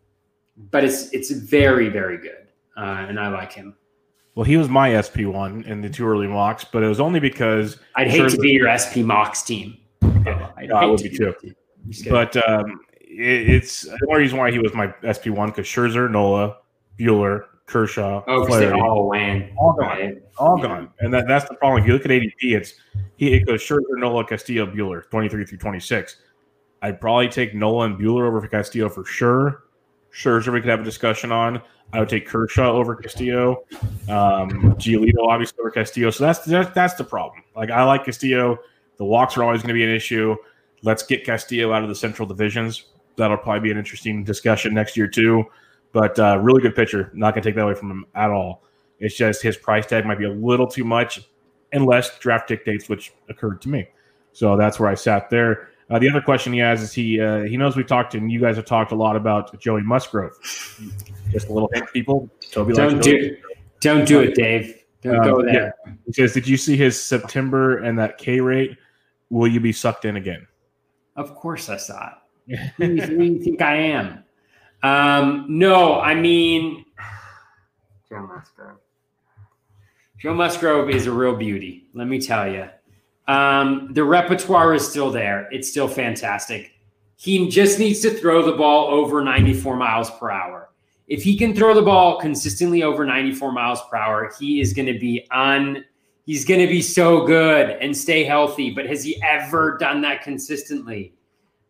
Speaker 1: but it's it's very very good, uh, and I like him.
Speaker 2: Well, he was my SP one in the two early mocks, but it was only because
Speaker 1: I'd hate to be your SP mocks team.
Speaker 2: No, I would be too. But um, it, it's the only reason why he was my SP one because Scherzer, Nola, Buehler, Kershaw,
Speaker 1: oh, because they all went,
Speaker 2: all gone, right? all gone, and that, that's the problem. If you look at ADP, it's he it goes Scherzer, Nola, Castillo, Buehler, twenty three through twenty six. I'd probably take Nola and Buehler over for Castillo for sure. Scherzer, we could have a discussion on. I would take Kershaw over Castillo. Um, Giolito obviously over Castillo. So that's, that's the problem. Like I like Castillo. The walks are always going to be an issue. Let's get Castillo out of the central divisions. That'll probably be an interesting discussion next year too. But uh, really good pitcher. Not going to take that away from him at all. It's just his price tag might be a little too much, unless draft dictates, which occurred to me. So that's where I sat there. Uh, the other question he has is he uh, he knows we talked and you guys have talked a lot about Joey Musgrove. Just a little hint, people.
Speaker 1: Toby don't do don't do it, Dave. Don't um, go there.
Speaker 2: Yeah. He says, "Did you see his September and that K rate? Will you be sucked in again?"
Speaker 1: Of course, I saw it. Who do you think I am? Um, no, I mean Joe Musgrove. Joe Musgrove is a real beauty. Let me tell you. Um, the repertoire is still there. It's still fantastic. He just needs to throw the ball over 94 miles per hour. If he can throw the ball consistently over 94 miles per hour, he is going to be on. He's going to be so good and stay healthy. But has he ever done that consistently?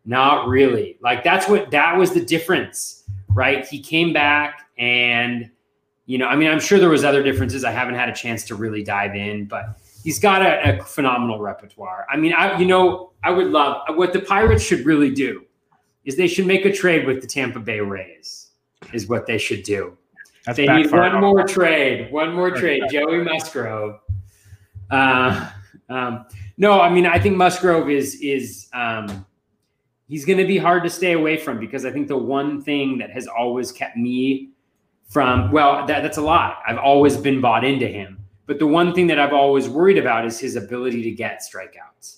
Speaker 1: Not really. Like that's what that was the difference, right? He came back and you know, I mean, I'm sure there was other differences. I haven't had a chance to really dive in, but he's got a, a, phenomenal repertoire. I mean, I you know, I would love what the Pirates should really do is they should make a trade with the Tampa Bay Rays. Is what they should do. That's they need one more trade, one more trade. Joey Musgrove. Uh, um, no, I mean, I think Musgrove is is um, he's going to be hard to stay away from because I think the one thing that has always kept me from well, that, that's a lot. I've always been bought into him but the one thing that I've always worried about is his ability to get strikeouts.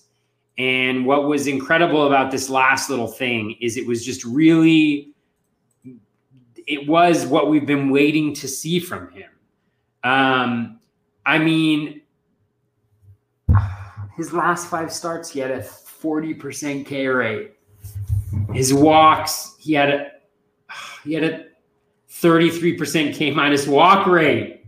Speaker 1: And what was incredible about this last little thing is it was just really, it was what we've been waiting to see from him. Um, I mean, his last five starts, he had a 40% K rate. His walks, he had a he had a 33% K minus walk rate.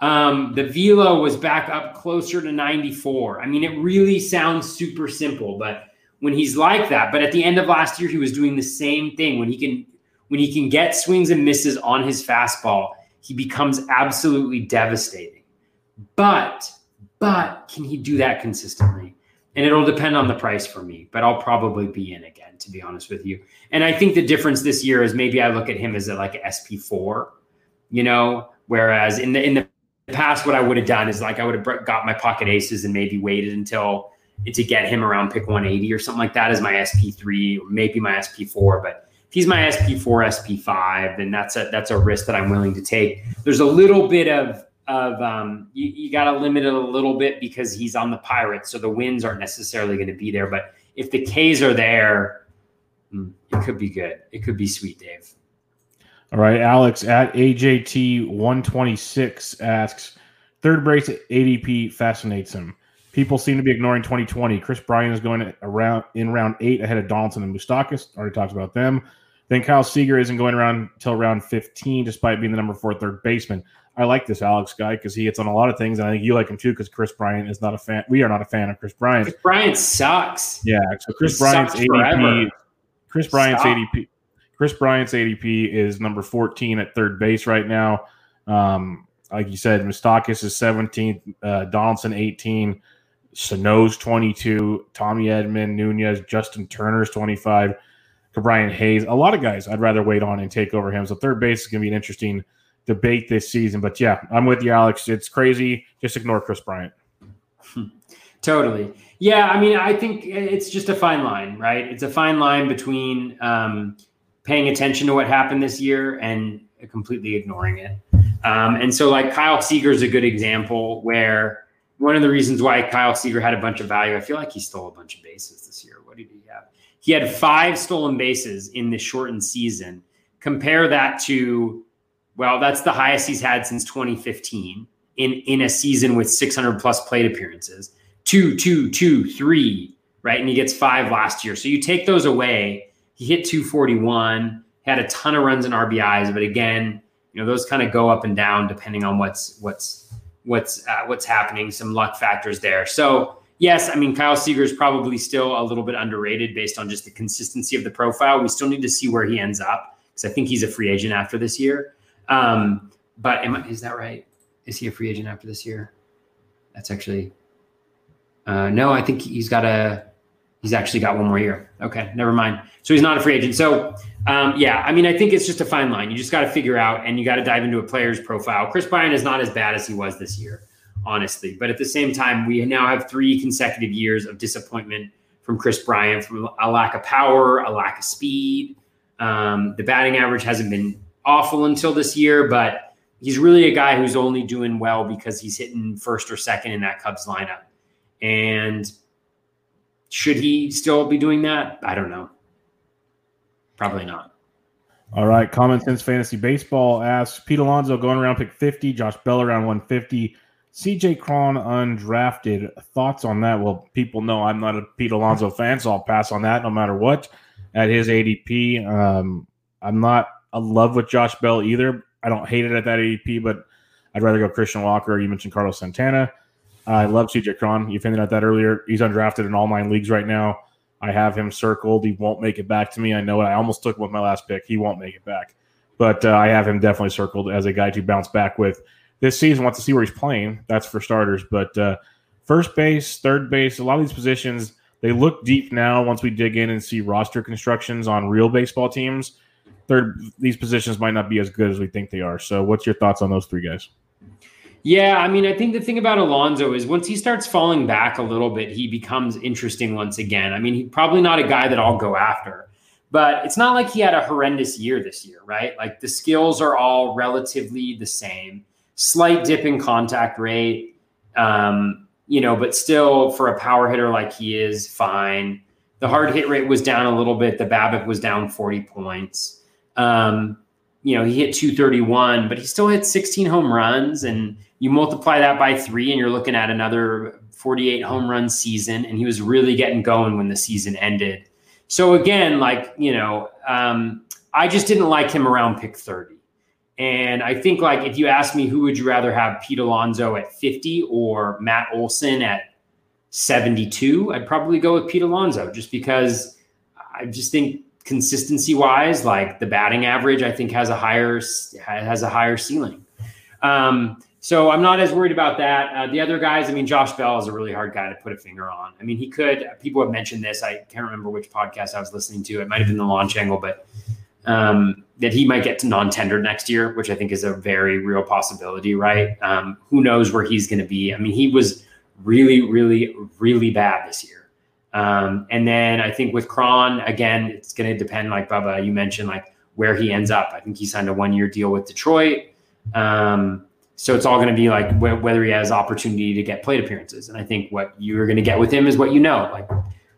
Speaker 1: Um, the velo was back up closer to 94. I mean, it really sounds super simple, but when he's like that, but at the end of last year, he was doing the same thing. When he can when he can get swings and misses on his fastball, he becomes absolutely devastating. But but can he do that consistently? And it'll depend on the price for me, but I'll probably be in again, to be honest with you. And I think the difference this year is maybe I look at him as a, like SP4, you know, whereas in the in the past, what I would have done is like I would have got my pocket aces and maybe waited until to get him around pick 180 or something like that as my SP3 or maybe my SP4. But if he's my SP4, SP5, then that's a that's a risk that I'm willing to take. There's a little bit of of um, you, you got to limit it a little bit because he's on the Pirates, so the wins aren't necessarily going to be there. But if the K's are there, hmm, it could be good. It could be sweet, Dave.
Speaker 2: All right, Alex at AJT one twenty six asks, third base ADP fascinates him. People seem to be ignoring 2020. Kris Bryant is going around in round eight ahead of Donaldson and Moustakas. Already talked about them. Then Kyle Seager isn't going around until round 15, despite being the number four third baseman. I like this Alex guy because he hits on a lot of things, and I think you like him too because Kris Bryant is not a fan. We are not a fan of Kris Bryant.
Speaker 1: Kris Bryant sucks.
Speaker 2: Yeah, so Kris he Bryant's ADP. Forever. Kris Bryant's Stop. ADP. Kris Bryant's ADP is number 14 at third base right now. Um, like you said, Moustakas is 17th, uh, Donaldson 18, Sano's 22, Tommy Edman, Nunez, Justin Turner's 25, Brian Hayes. A lot of guys I'd rather wait on and take over him. So third base is going to be an interesting debate this season. But yeah, I'm with you, Alex. It's crazy. Just ignore Kris Bryant.
Speaker 1: Totally. Yeah, I mean, I think it's just a fine line, right? It's a fine line between um, paying attention to what happened this year and completely ignoring it. Um, and so, like Kyle Seager is a good example where one of the reasons why Kyle Seager had a bunch of value, I feel like he stole a bunch of bases this year. What did he have? He had five stolen bases in the shortened season. Compare that to, well, that's the highest he's had since 2015 in in a season with 600 plus plate appearances. Two, two, two, three, right? And he gets five last year. So you take those away he hit 241, had a ton of runs and RBIs, but again, You know, those kind of go up and down depending on what's what's what's uh, what's happening. Some luck factors there. So yes, I mean Kyle Seager is probably still a little bit underrated based on just the consistency of the profile. We still need to see where he ends up because I think he's a free agent after this year. Um, but am I, is that right? Is he a free agent after this year? That's actually uh, no. I think he's got a he's actually got one more year. Okay, never mind. So he's not a free agent. So um, yeah, I mean, I think it's just a fine line. You just got to figure out, and you got to dive into a player's profile. Kris Bryant is not as bad as he was this year, honestly. But at the same time, we now have three consecutive years of disappointment from Kris Bryant, from a lack of power, a lack of speed. Um, the batting average hasn't been awful until this year, but he's really a guy who's only doing well because he's hitting first or second in that Cubs lineup. And should he still be doing that? I don't know. Probably not.
Speaker 2: All right. Common Sense Fantasy Baseball asks Pete Alonso going around pick 50, Josh Bell around 150, CJ Cron undrafted. Thoughts on that? Well, people know I'm not a Pete Alonso fan, so I'll pass on that no matter what. At his ADP, um, I'm not in love with Josh Bell either. I don't hate it at that ADP, but I'd rather go Christian Walker. You mentioned Carlos Santana. I love CJ Cron. You hinted at that earlier. He's undrafted in all nine leagues right now. I have him circled. He won't make it back to me. I know it. I almost took him with my last pick. He won't make it back. But uh, I have him definitely circled as a guy to bounce back with this season. Want to see where he's playing. That's for starters. But uh, first base, third base, a lot of these positions, they look deep now once we dig in and see roster constructions on real baseball teams. Third, these positions might not be as good as we think they are. So, what's your thoughts on those three guys?
Speaker 1: Yeah, I mean, I think the thing about Alonso is once he starts falling back a little bit, he becomes interesting once again. I mean, he's probably not a guy that I'll go after, but it's not like he had a horrendous year this year, right? Like the skills are all relatively the same, slight dip in contact rate, um, you know, but still for a power hitter like he is, fine. The hard hit rate was down a little bit. The BABIP was down 40 points. Um, you know, he hit 231, but he still hit 16 home runs and you multiply that by three, and you're looking at another 48 home run season. And he was really getting going when the season ended. So again, like you know, um, I just didn't like him around pick 30. And I think like if you ask me who would you rather have Pete Alonso at 50 or Matt Olson at 72, I'd probably go with Pete Alonso just because I just think consistency wise, like the batting average, I think has a higher has a higher ceiling. Um, so I'm not as worried about that. Uh, the other guys, I mean, Josh Bell is a really hard guy to put a finger on. I mean, he could. People have mentioned this. I can't remember which podcast I was listening to. It might have been the Launch Angle, but um, that he might get to non-tender next year, which I think is a very real possibility. Right? Um, who knows where he's going to be? I mean, he was really, really, really bad this year. Um, and then I think with Cron, again, it's going to depend, like Bubba, you mentioned, like where he ends up. I think he signed a one-year deal with Detroit. Um, so it's all going to be like wh- whether he has opportunity to get plate appearances. And I think what you're going to get with him is what you know, like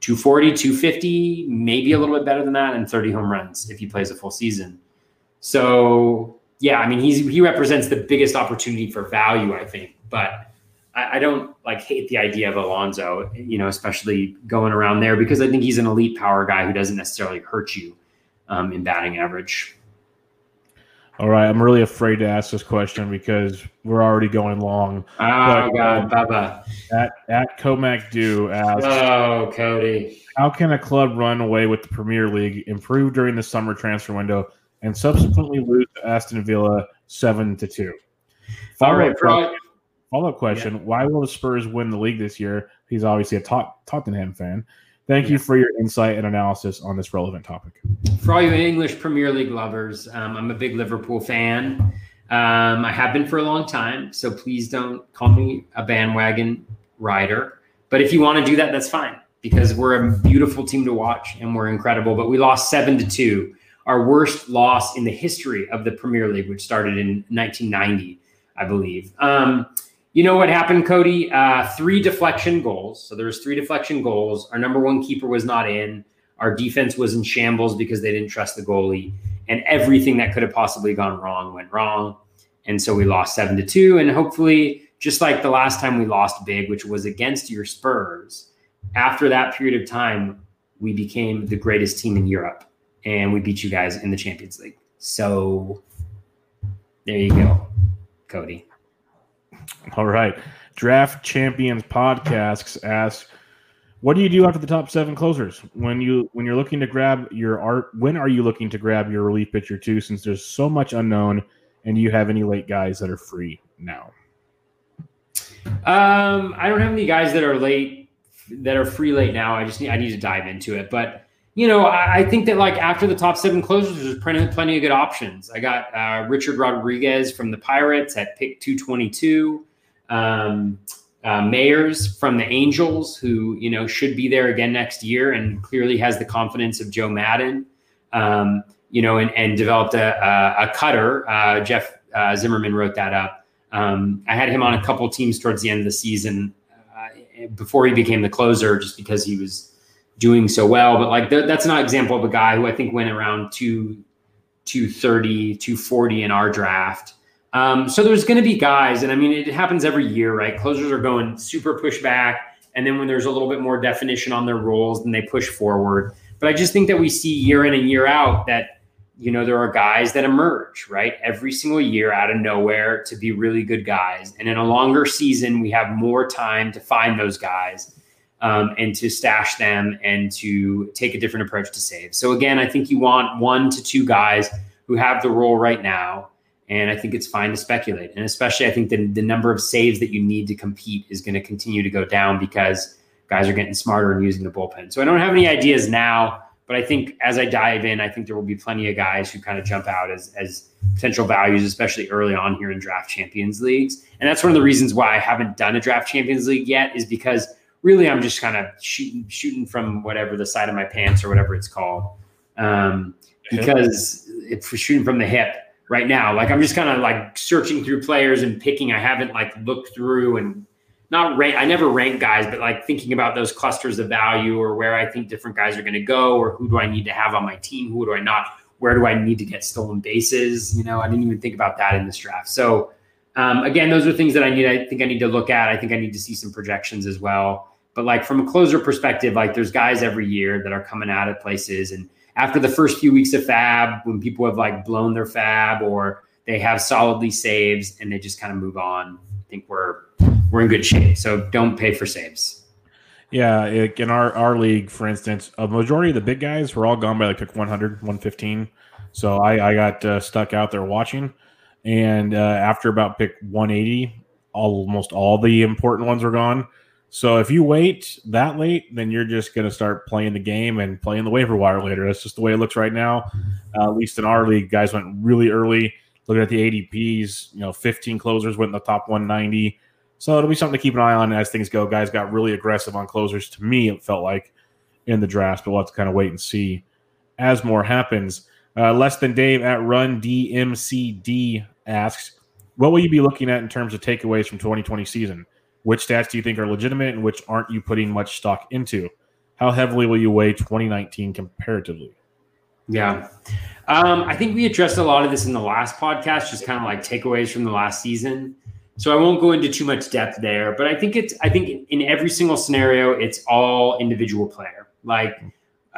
Speaker 1: 240, 250, maybe a little bit better than that, and 30 home runs if he plays a full season. So yeah, I mean he's he represents the biggest opportunity for value, I think. But I, I don't like hate the idea of Alonso, you know, especially going around there because I think he's an elite power guy who doesn't necessarily hurt you um, in batting average.
Speaker 2: All right, I'm really afraid to ask this question because we're already going long.
Speaker 1: Oh but, God, um, Bubba.
Speaker 2: At at Comac Do asks,
Speaker 1: "Oh, Cody,
Speaker 2: how can a club run away with the Premier League, improve during the summer transfer window, and subsequently lose to Aston Villa seven to two?
Speaker 1: All right,
Speaker 2: follow up question: yeah. Why will the Spurs win the league this year? He's obviously a Tot- Tottenham fan. Thank you for your insight and analysis on this relevant topic.
Speaker 1: For all you English Premier League lovers, um, I'm a big Liverpool fan. Um, I have been for a long time, so please don't call me a bandwagon rider. But if you want to do that, that's fine because we're a beautiful team to watch and we're incredible. But we lost seven to two, our worst loss in the history of the Premier League, which started in 1990, I believe. Um, you know what happened, Cody? Uh, three deflection goals. So there was three deflection goals. Our number one keeper was not in. Our defense was in shambles because they didn't trust the goalie, and everything that could have possibly gone wrong went wrong. And so we lost seven to two. And hopefully, just like the last time we lost big, which was against your Spurs, after that period of time, we became the greatest team in Europe, and we beat you guys in the Champions League. So There you go, Cody.
Speaker 2: All right. Draft Champions Podcasts asks, what do you do after the top seven closers when you when you're looking to grab your art? When are you looking to grab your relief pitcher too? Since there's so much unknown, and you have any late guys that are free now.
Speaker 1: Um, I don't have any guys that are late that are free late now. I just need I need to dive into it, but you know, I, I, think that like after the top seven closers, there's plenty, plenty of good options. I got uh, Richard Rodriguez from the Pirates at pick 222. Um, uh, Mayers from the Angels, who you know should be there again next year, and clearly has the confidence of Joe Maddon. Um, you know, and, and developed a, a, a cutter. Uh, Jeff uh, Zimmerman wrote that up. Um, I had him on a couple teams towards the end of the season uh, before he became the closer, just because he was doing so well. But like th- that's an example of a guy who I think went around two, 230, 240 in our draft. Um, so there's going to be guys, and I mean, it happens every year, right? Closers are going super push back. And then when there's a little bit more definition on their roles, then they push forward. But I just think that we see year in and year out that, you know, there are guys that emerge, right? Every single year out of nowhere to be really good guys. And in a longer season, we have more time to find those guys um, and to stash them and to take a different approach to save. So again, I think you want one to two guys who have the role right now. And I think it's fine to speculate. And especially, I think the, the number of saves that you need to compete is going to continue to go down because guys are getting smarter and using the bullpen. So I don't have any ideas now, but I think as I dive in, I think there will be plenty of guys who kind of jump out as, as potential values, especially early on here in draft champions leagues. And that's one of the reasons why I haven't done a draft champions league yet is because – really I'm just kind of shooting shooting from whatever the side of my pants or whatever it's called. Um, because it's shooting from the hip right now. Like I'm just kind of like searching through players and picking. I haven't like looked through and not rank. I never rank guys, but like thinking about those clusters of value or where I think different guys are going to go or who do I need to have on my team? Who do I not? Where do I need to get stolen bases? You know, I didn't even think about that in this draft. So um, again, those are things that I need. I think I need to look at. I think I need to see some projections as well. But like from a closer perspective, like there's guys every year that are coming out of places, and after the first few weeks of FAAB, when people have like blown their FAAB or they have solidly saves and they just kind of move on, I think we're we're in good shape. So don't pay for saves.
Speaker 2: Yeah, in our our league, for instance, a majority of the big guys were all gone by like pick 100, 115. So I, I got uh, stuck out there watching. And uh, after about pick 180, almost all the important ones are gone. So if you wait that late, then you're just going to start playing the game and playing the waiver wire later. That's just the way it looks right now. Uh, at least in our league, guys went really early. Looking at the ADPs, you know, 15 closers went in the top 190. So it'll be something to keep an eye on as things go. Guys got really aggressive on closers. To me, it felt like in the draft, but we'll have to kind of wait and see as more happens. Uh, less than Dave at Run DMCD asks, "What will you be looking at in terms of takeaways from 2020 season? Which stats do you think are legitimate, and which aren't you putting much stock into? How heavily will you weigh 2019 comparatively?"
Speaker 1: Yeah, um, I think we addressed a lot of this in the last podcast, just kind of like takeaways from the last season. So I won't go into too much depth there, but I think it's I think in every single scenario, it's all individual player. Like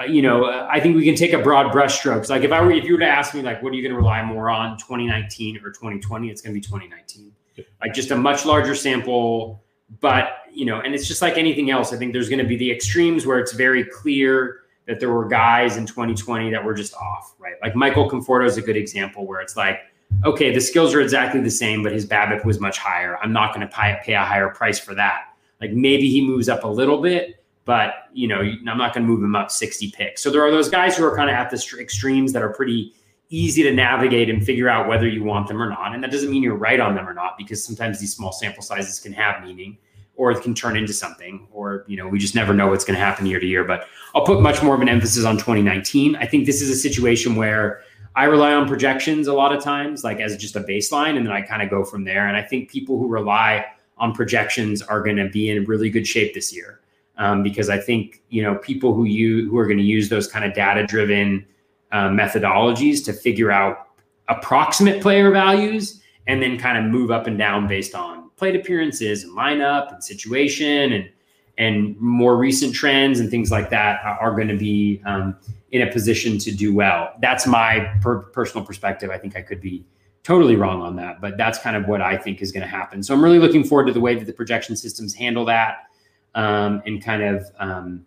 Speaker 1: uh, you know, uh, I think we can take a broad brushstrokes. Like if I were, if you were to ask me, like, what are you going to rely more on, 2019 or 2020? It's going to be 2019. Like just a much larger sample, but you know, and it's just like anything else. I think there's going to be the extremes where it's very clear that there were guys in 2020 that were just off, right? Like Michael Conforto is a good example where it's like, okay, the skills are exactly the same, but his BABIP was much higher. I'm not going to pay, pay a higher price for that. Like maybe he moves up a little bit, but you know, I'm not going to move him up 60 picks. So there are those guys who are kind of at the extremes that are pretty easy to navigate and figure out whether you want them or not. And that doesn't mean you're right on them or not, because sometimes these small sample sizes can have meaning or it can turn into something, or you know, we just never know what's going to happen year to year. But I'll put much more of an emphasis on 2019. I think this is a situation where I rely on projections a lot of times, like as just a baseline, and then I kind of go from there. And I think people who rely on projections are going to be in really good shape this year um, because I think you know people who you who are going to use those kind of data driven uh, methodologies to figure out approximate player values and then kind of move up and down based on plate appearances and lineup and situation and and more recent trends and things like that are going to be um, in a position to do well. That's my per- personal perspective. I think I could be totally wrong on that, but that's kind of what I think is going to happen. So I'm really looking forward to the way that the projection systems handle that um, and kind of, um,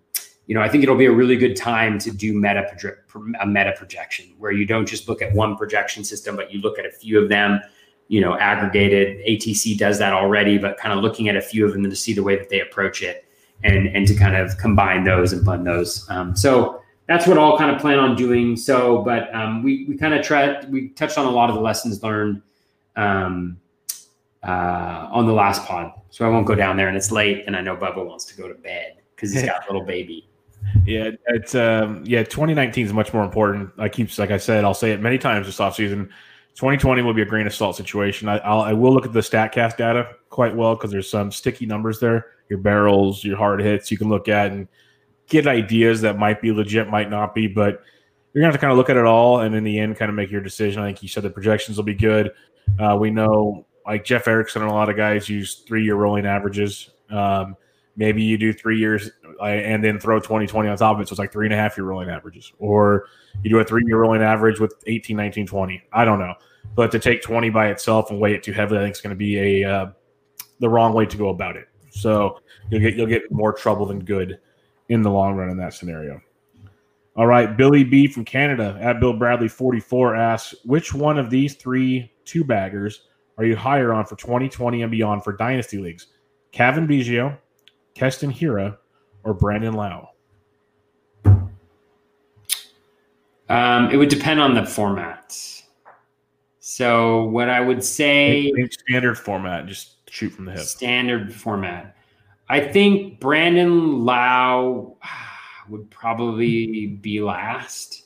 Speaker 1: you know, I think it'll be a really good time to do meta a meta projection where you don't just look at one projection system, but you look at a few of them. You know, aggregated ATC does that already, but kind of looking at a few of them to see the way that they approach it and and to kind of combine those and blend those. Um, so that's what I'll kind of plan on doing. So, but um, we we kind of tried we touched on a lot of the lessons learned um, uh, on the last pod. So I won't go down there, and it's late, and I know Bubba wants to go to bed because he's got a little baby.
Speaker 2: Yeah, it's um, yeah. 2019 is much more important. I keep like I said, I'll say it many times this offseason. 2020 will be a grain of salt situation. I, I'll, I will look at the Statcast data quite well because there's some sticky numbers there. Your barrels, your hard hits, you can look at and get ideas that might be legit, might not be, but you're gonna have to kind of look at it all and in the end kind of make your decision. I think you said the projections will be good. Uh, we know like Jeff Erickson and a lot of guys use three year rolling averages. Um, maybe you do three years uh, and then throw 2020 on top of it. So it's like three and a half year rolling averages. Or you do a three year rolling average with 18, 19, 20. I don't know. But to take 20 by itself and weigh it too heavily, I think it's going to be a uh, the wrong way to go about it. So you'll get you'll get more trouble than good in the long run in that scenario. All right, Billy B from Canada at Bill Bradley 44 asks, which one of these three two baggers are you higher on for 2020 and beyond for dynasty leagues? Cavan Biggio, Keston Hiura, or Brandon Lowe?
Speaker 1: Um, it would depend on the format. So what I would say
Speaker 2: standard format, just shoot from the hip.
Speaker 1: Standard format. I think Brandon Lowe would probably be last.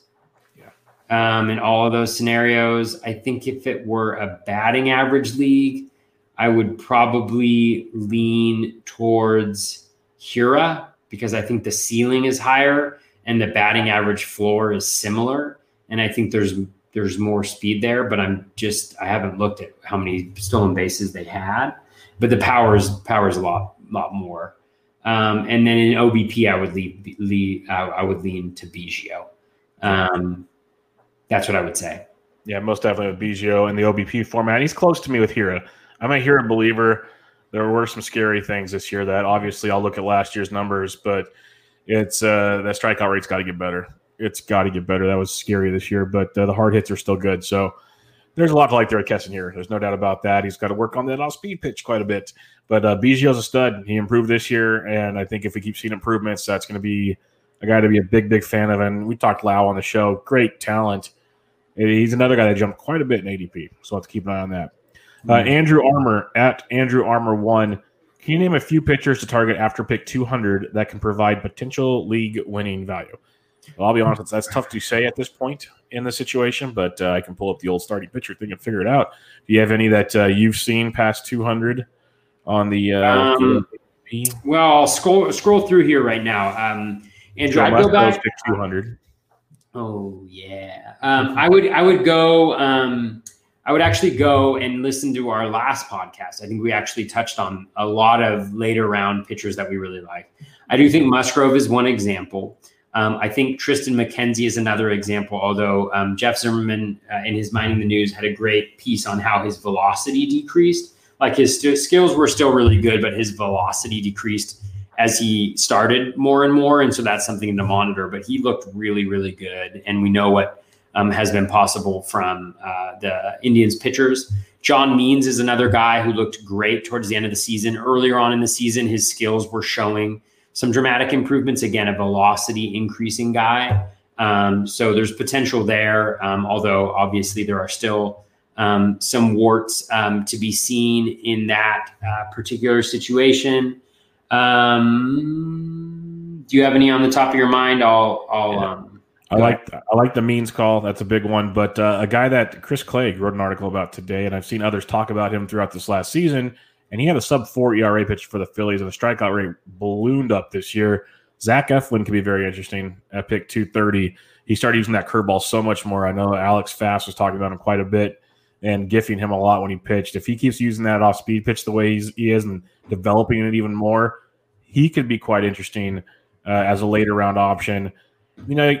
Speaker 1: Um, in all of those scenarios, I think if it were a batting average league, I would probably lean towards Hiura because I think the ceiling is higher and the batting average floor is similar. And I think there's there's more speed there, but I'm just I haven't looked at how many stolen bases they had. But the power is power is a lot lot more. Um, and then in OBP, I would leave, leave uh, I would lean to Biggio. Um, that's what I would say.
Speaker 2: Yeah, most definitely with Biggio in the OBP format. He's close to me with Hiura. I'm a Hiura believer. There were some scary things this year that obviously I'll look at last year's numbers, but it's uh, that strikeout rate's got to get better. It's got to get better. That was scary this year, but uh, the hard hits are still good. So there's a lot to like there at Keston Hiura. There's no doubt about that. He's got to work on that off speed pitch quite a bit. But uh, Biggio's a stud. He improved this year, and I think if we keep seeing improvements, that's going to be a guy to be a big, big fan of. And we talked Lowe on the show. Great talent. He's another guy that jumped quite a bit in ADP, so let's keep an eye on that. Uh, mm-hmm. Andrew Armour at Andrew Armour one. Can you name a few pitchers to target after pick 200 that can provide potential league winning value? Well, I'll be honest, that's tough to say at this point in the situation, but uh, I can pull up the old starting pitcher thing and figure it out. Do you have any that uh, you've seen past 200 on the? Uh, um,
Speaker 1: well, I'll scroll scroll through here right now. Um, Andrew, I go back.
Speaker 2: 200.
Speaker 1: Oh yeah, um, I would I would go. Um, I would actually go and listen to our last podcast. I think we actually touched on a lot of later round pitchers that we really like. I do think Musgrove is one example. Um, I think Triston McKenzie is another example, although um, Jeff Zimmerman uh, in his Mining the News had a great piece on how his velocity decreased. Like his st- skills were still really good, but his velocity decreased as he started more and more. And so that's something to monitor. But he looked really, really good. And we know what um, has been possible from uh, the Indians pitchers. John Means is another guy who looked great towards the end of the season. Earlier on in the season, his skills were showing some dramatic improvements. Again, a velocity increasing guy. Um, so there's potential there, um, although obviously there are still um, some warts um, to be seen in that uh, particular situation. Um, do you have any on the top of your mind? I'll. I'll yeah. Um,
Speaker 2: I like I like the means call. That's a big one. But uh, a guy that Chris Clegg wrote an article about today, and I've seen others talk about him throughout this last season and he had a sub four ERA pitch for the Phillies, and the strikeout rate ballooned up this year. Zach Eflin could be very interesting at pick 230. He started using that curveball so much more. I know Alex Fast was talking about him quite a bit and gifting him a lot when he pitched. If he keeps using that off speed pitch the way he is and developing it even more, he could be quite interesting uh, as a later round option. You know,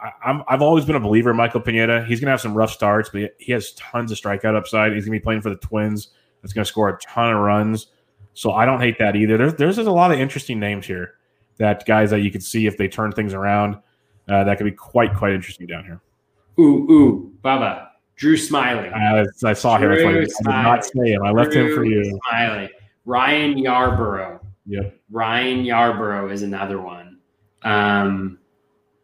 Speaker 2: I, I've always been a believer in Michael Pineda. He's going to have some rough starts, but he has tons of strikeout upside. He's going to be playing for the Twins. That's going to score a ton of runs. So I don't hate that either. There's there's a lot of interesting names here that guys that you could see if they turn things around. Uh, that could be quite quite interesting down here.
Speaker 1: Ooh ooh, Bubba, Drew Smyly.
Speaker 2: I, I saw Drew him. I did not say him. I left Drew him for you.
Speaker 1: Smyly. Ryan Yarbrough.
Speaker 2: Yep.
Speaker 1: Ryan Yarbrough is another one. Um,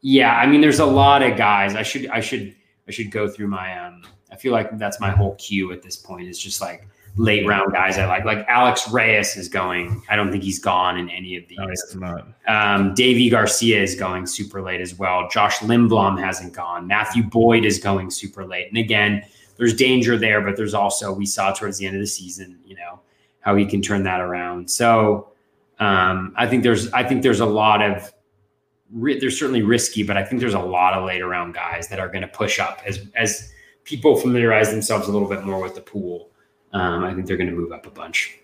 Speaker 1: yeah, I mean, there's a lot of guys. I should I should I should go through my um. I feel like that's my whole queue at this point. It's just like late round guys I like. Like Alex Reyes is going. I don't think he's gone in any of these. No,
Speaker 2: he's not.
Speaker 1: Um, Deivi Garcia is going super late as well. Josh Lindblom hasn't gone. Matthew Boyd is going super late. And again, there's danger there, but there's also we saw towards the end of the season, you know, how he can turn that around. So um, I think there's I think there's a lot of they're certainly risky, but I think there's a lot of later round guys that are going to push up as as people familiarize themselves a little bit more with the pool. Um, I think they're going to move up a bunch.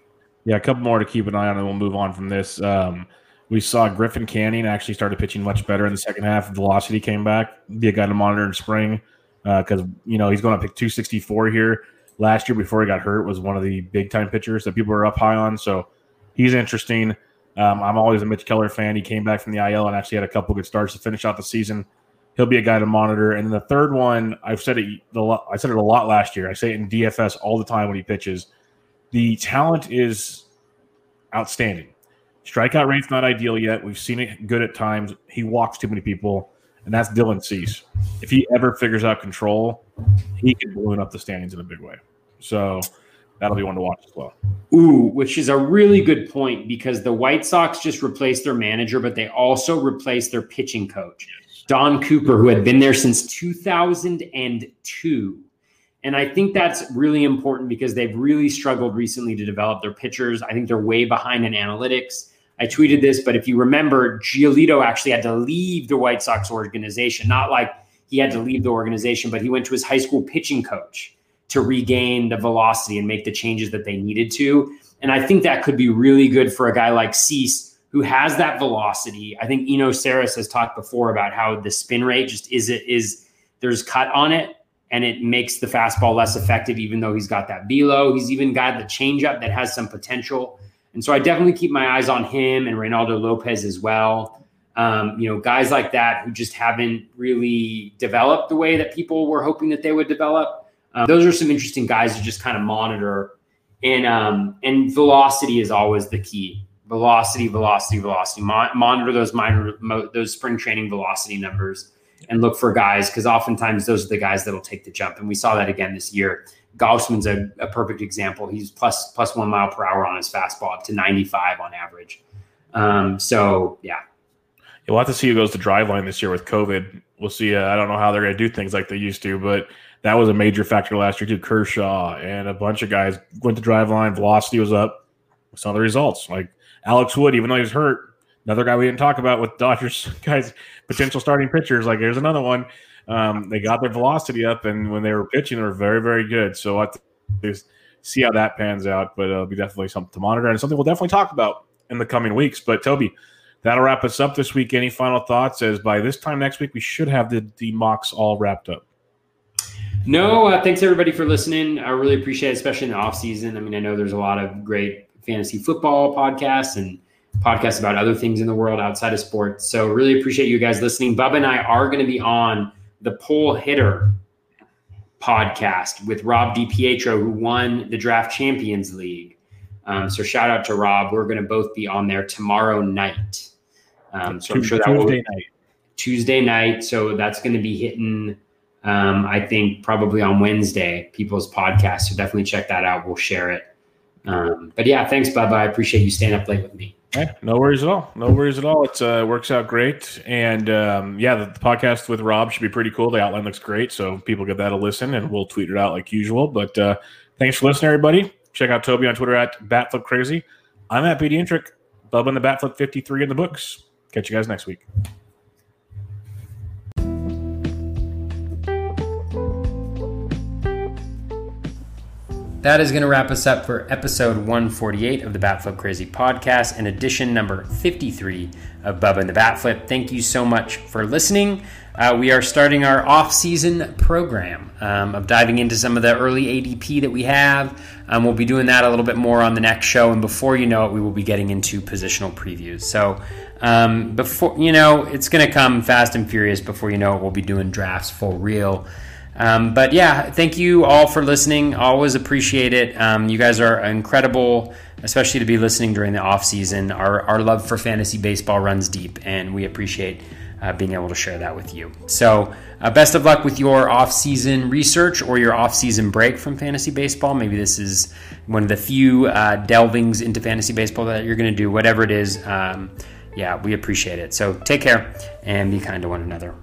Speaker 2: Yeah, a couple more to keep an eye on, and we'll move on from this. Um, we saw Griffin Canning actually started pitching much better in the second half. Velocity came back. Be a guy to monitor in spring because uh, you know he's going to pick 264 here. Last year before he got hurt was one of the big time pitchers that people are up high on. So he's interesting. Um, I'm always a Mitch Keller fan. He came back from the IL and actually had a couple good starts to finish out the season. He'll be a guy to monitor. And then the third one, I've said it. I said it a lot last year. I say it in DFS all the time when he pitches. The talent is outstanding. Strikeout rate's not ideal yet. We've seen it good at times. He walks too many people, and that's Dylan Cease. If he ever figures out control, he can balloon up the standings in a big way. So that'll be one to watch as well.
Speaker 1: Ooh, which is a really good point because the White Sox just replaced their manager, but they also replaced their pitching coach, Don Cooper, who had been there since 2002. And I think that's really important because they've really struggled recently to develop their pitchers. I think they're way behind in analytics. I tweeted this, but if you remember, Giolito actually had to leave the White Sox organization. Not like he had to leave the organization, but he went to his high school pitching coach to regain the velocity and make the changes that they needed to. And I think that could be really good for a guy like Cease who has that velocity. I think Eno Sarris has talked before about how the spin rate just is it is there's cut on it and it makes the fastball less effective, even though he's got that velo. He's even got the changeup that has some potential. And so I definitely keep my eyes on him and Reynaldo Lopez as well. Um, you know, guys like that who just haven't really developed the way that people were hoping that they would develop. Um, those are some interesting guys to just kind of monitor. And um, and velocity is always the key. Velocity, velocity, velocity. Mo- monitor those minor mo- those spring training velocity numbers and look for guys because oftentimes those are the guys that'll take the jump. And we saw that again this year. Gausman's a, a perfect example. He's plus plus one mile per hour on his fastball up to 95 on average. Um, so yeah.
Speaker 2: We'll have to see who goes to driveline this year with COVID. We'll see. Uh, I don't know how they're going to do things like they used to, but that was a major factor last year too. Kershaw and a bunch of guys went to drive line, velocity was up. We saw the results. Like Alex Wood, even though he was hurt, another guy we didn't talk about with Dodgers guys, potential starting pitchers. Like there's another one. Um, they got their velocity up, and when they were pitching, they were very, very good. So I see how that pans out, but it'll be definitely something to monitor and something we'll definitely talk about in the coming weeks. But Toby, that'll wrap us up this week. Any final thoughts? As by this time next week, we should have the, the mocks all wrapped up.
Speaker 1: No, uh, thanks everybody for listening. I really appreciate it, especially in the off season. I mean, I know there's a lot of great fantasy football podcasts and podcasts about other things in the world outside of sports. So really appreciate you guys listening. Bub and I are going to be on the Pole Hitter podcast with Rob DiPietro, who won the Draft Champions League. Um, so shout out to Rob. We're going to both be on there tomorrow night. Um, so I'm sure that will night. Tuesday night. So that's going to be hitting um, I think probably on Wednesday, people's podcast. So definitely check that out. We'll share it. Um, but yeah, thanks, Bubba. I appreciate you staying up late with me.
Speaker 2: Okay, no worries at all. No worries at all. It uh, works out great. And um, yeah, the, the, podcast with Rob should be pretty cool. The outline looks great. So people get that a listen and we'll tweet it out like usual. But uh, thanks for listening, everybody. Check out Toby on Twitter at BatflipCrazy. I'm at BD Intric. Bubba and the Batflip 53 in the books. Catch you guys next week.
Speaker 1: That is going to wrap us up for episode 148 of the Batflip Crazy podcast and edition number 53 of Bubba and the Batflip. Thank you so much for listening. Uh, we are starting our off-season program um, of diving into some of the early ADP that we have. Um, we'll be doing that a little bit more on the next show, and before you know it, we will be getting into positional previews. So, um, before you know, it's going to come fast and furious. Before you know it, we'll be doing drafts for real. Um, but yeah, thank you all for listening. Always appreciate it. Um, you guys are incredible, especially to be listening during the off season. Our our love for fantasy baseball runs deep, and we appreciate uh, being able to share that with you. So, uh, best of luck with your off season research or your off season break from fantasy baseball. Maybe this is one of the few uh, delvings into fantasy baseball that you're going to do. Whatever it is, um, yeah, we appreciate it. So take care and be kind to one another.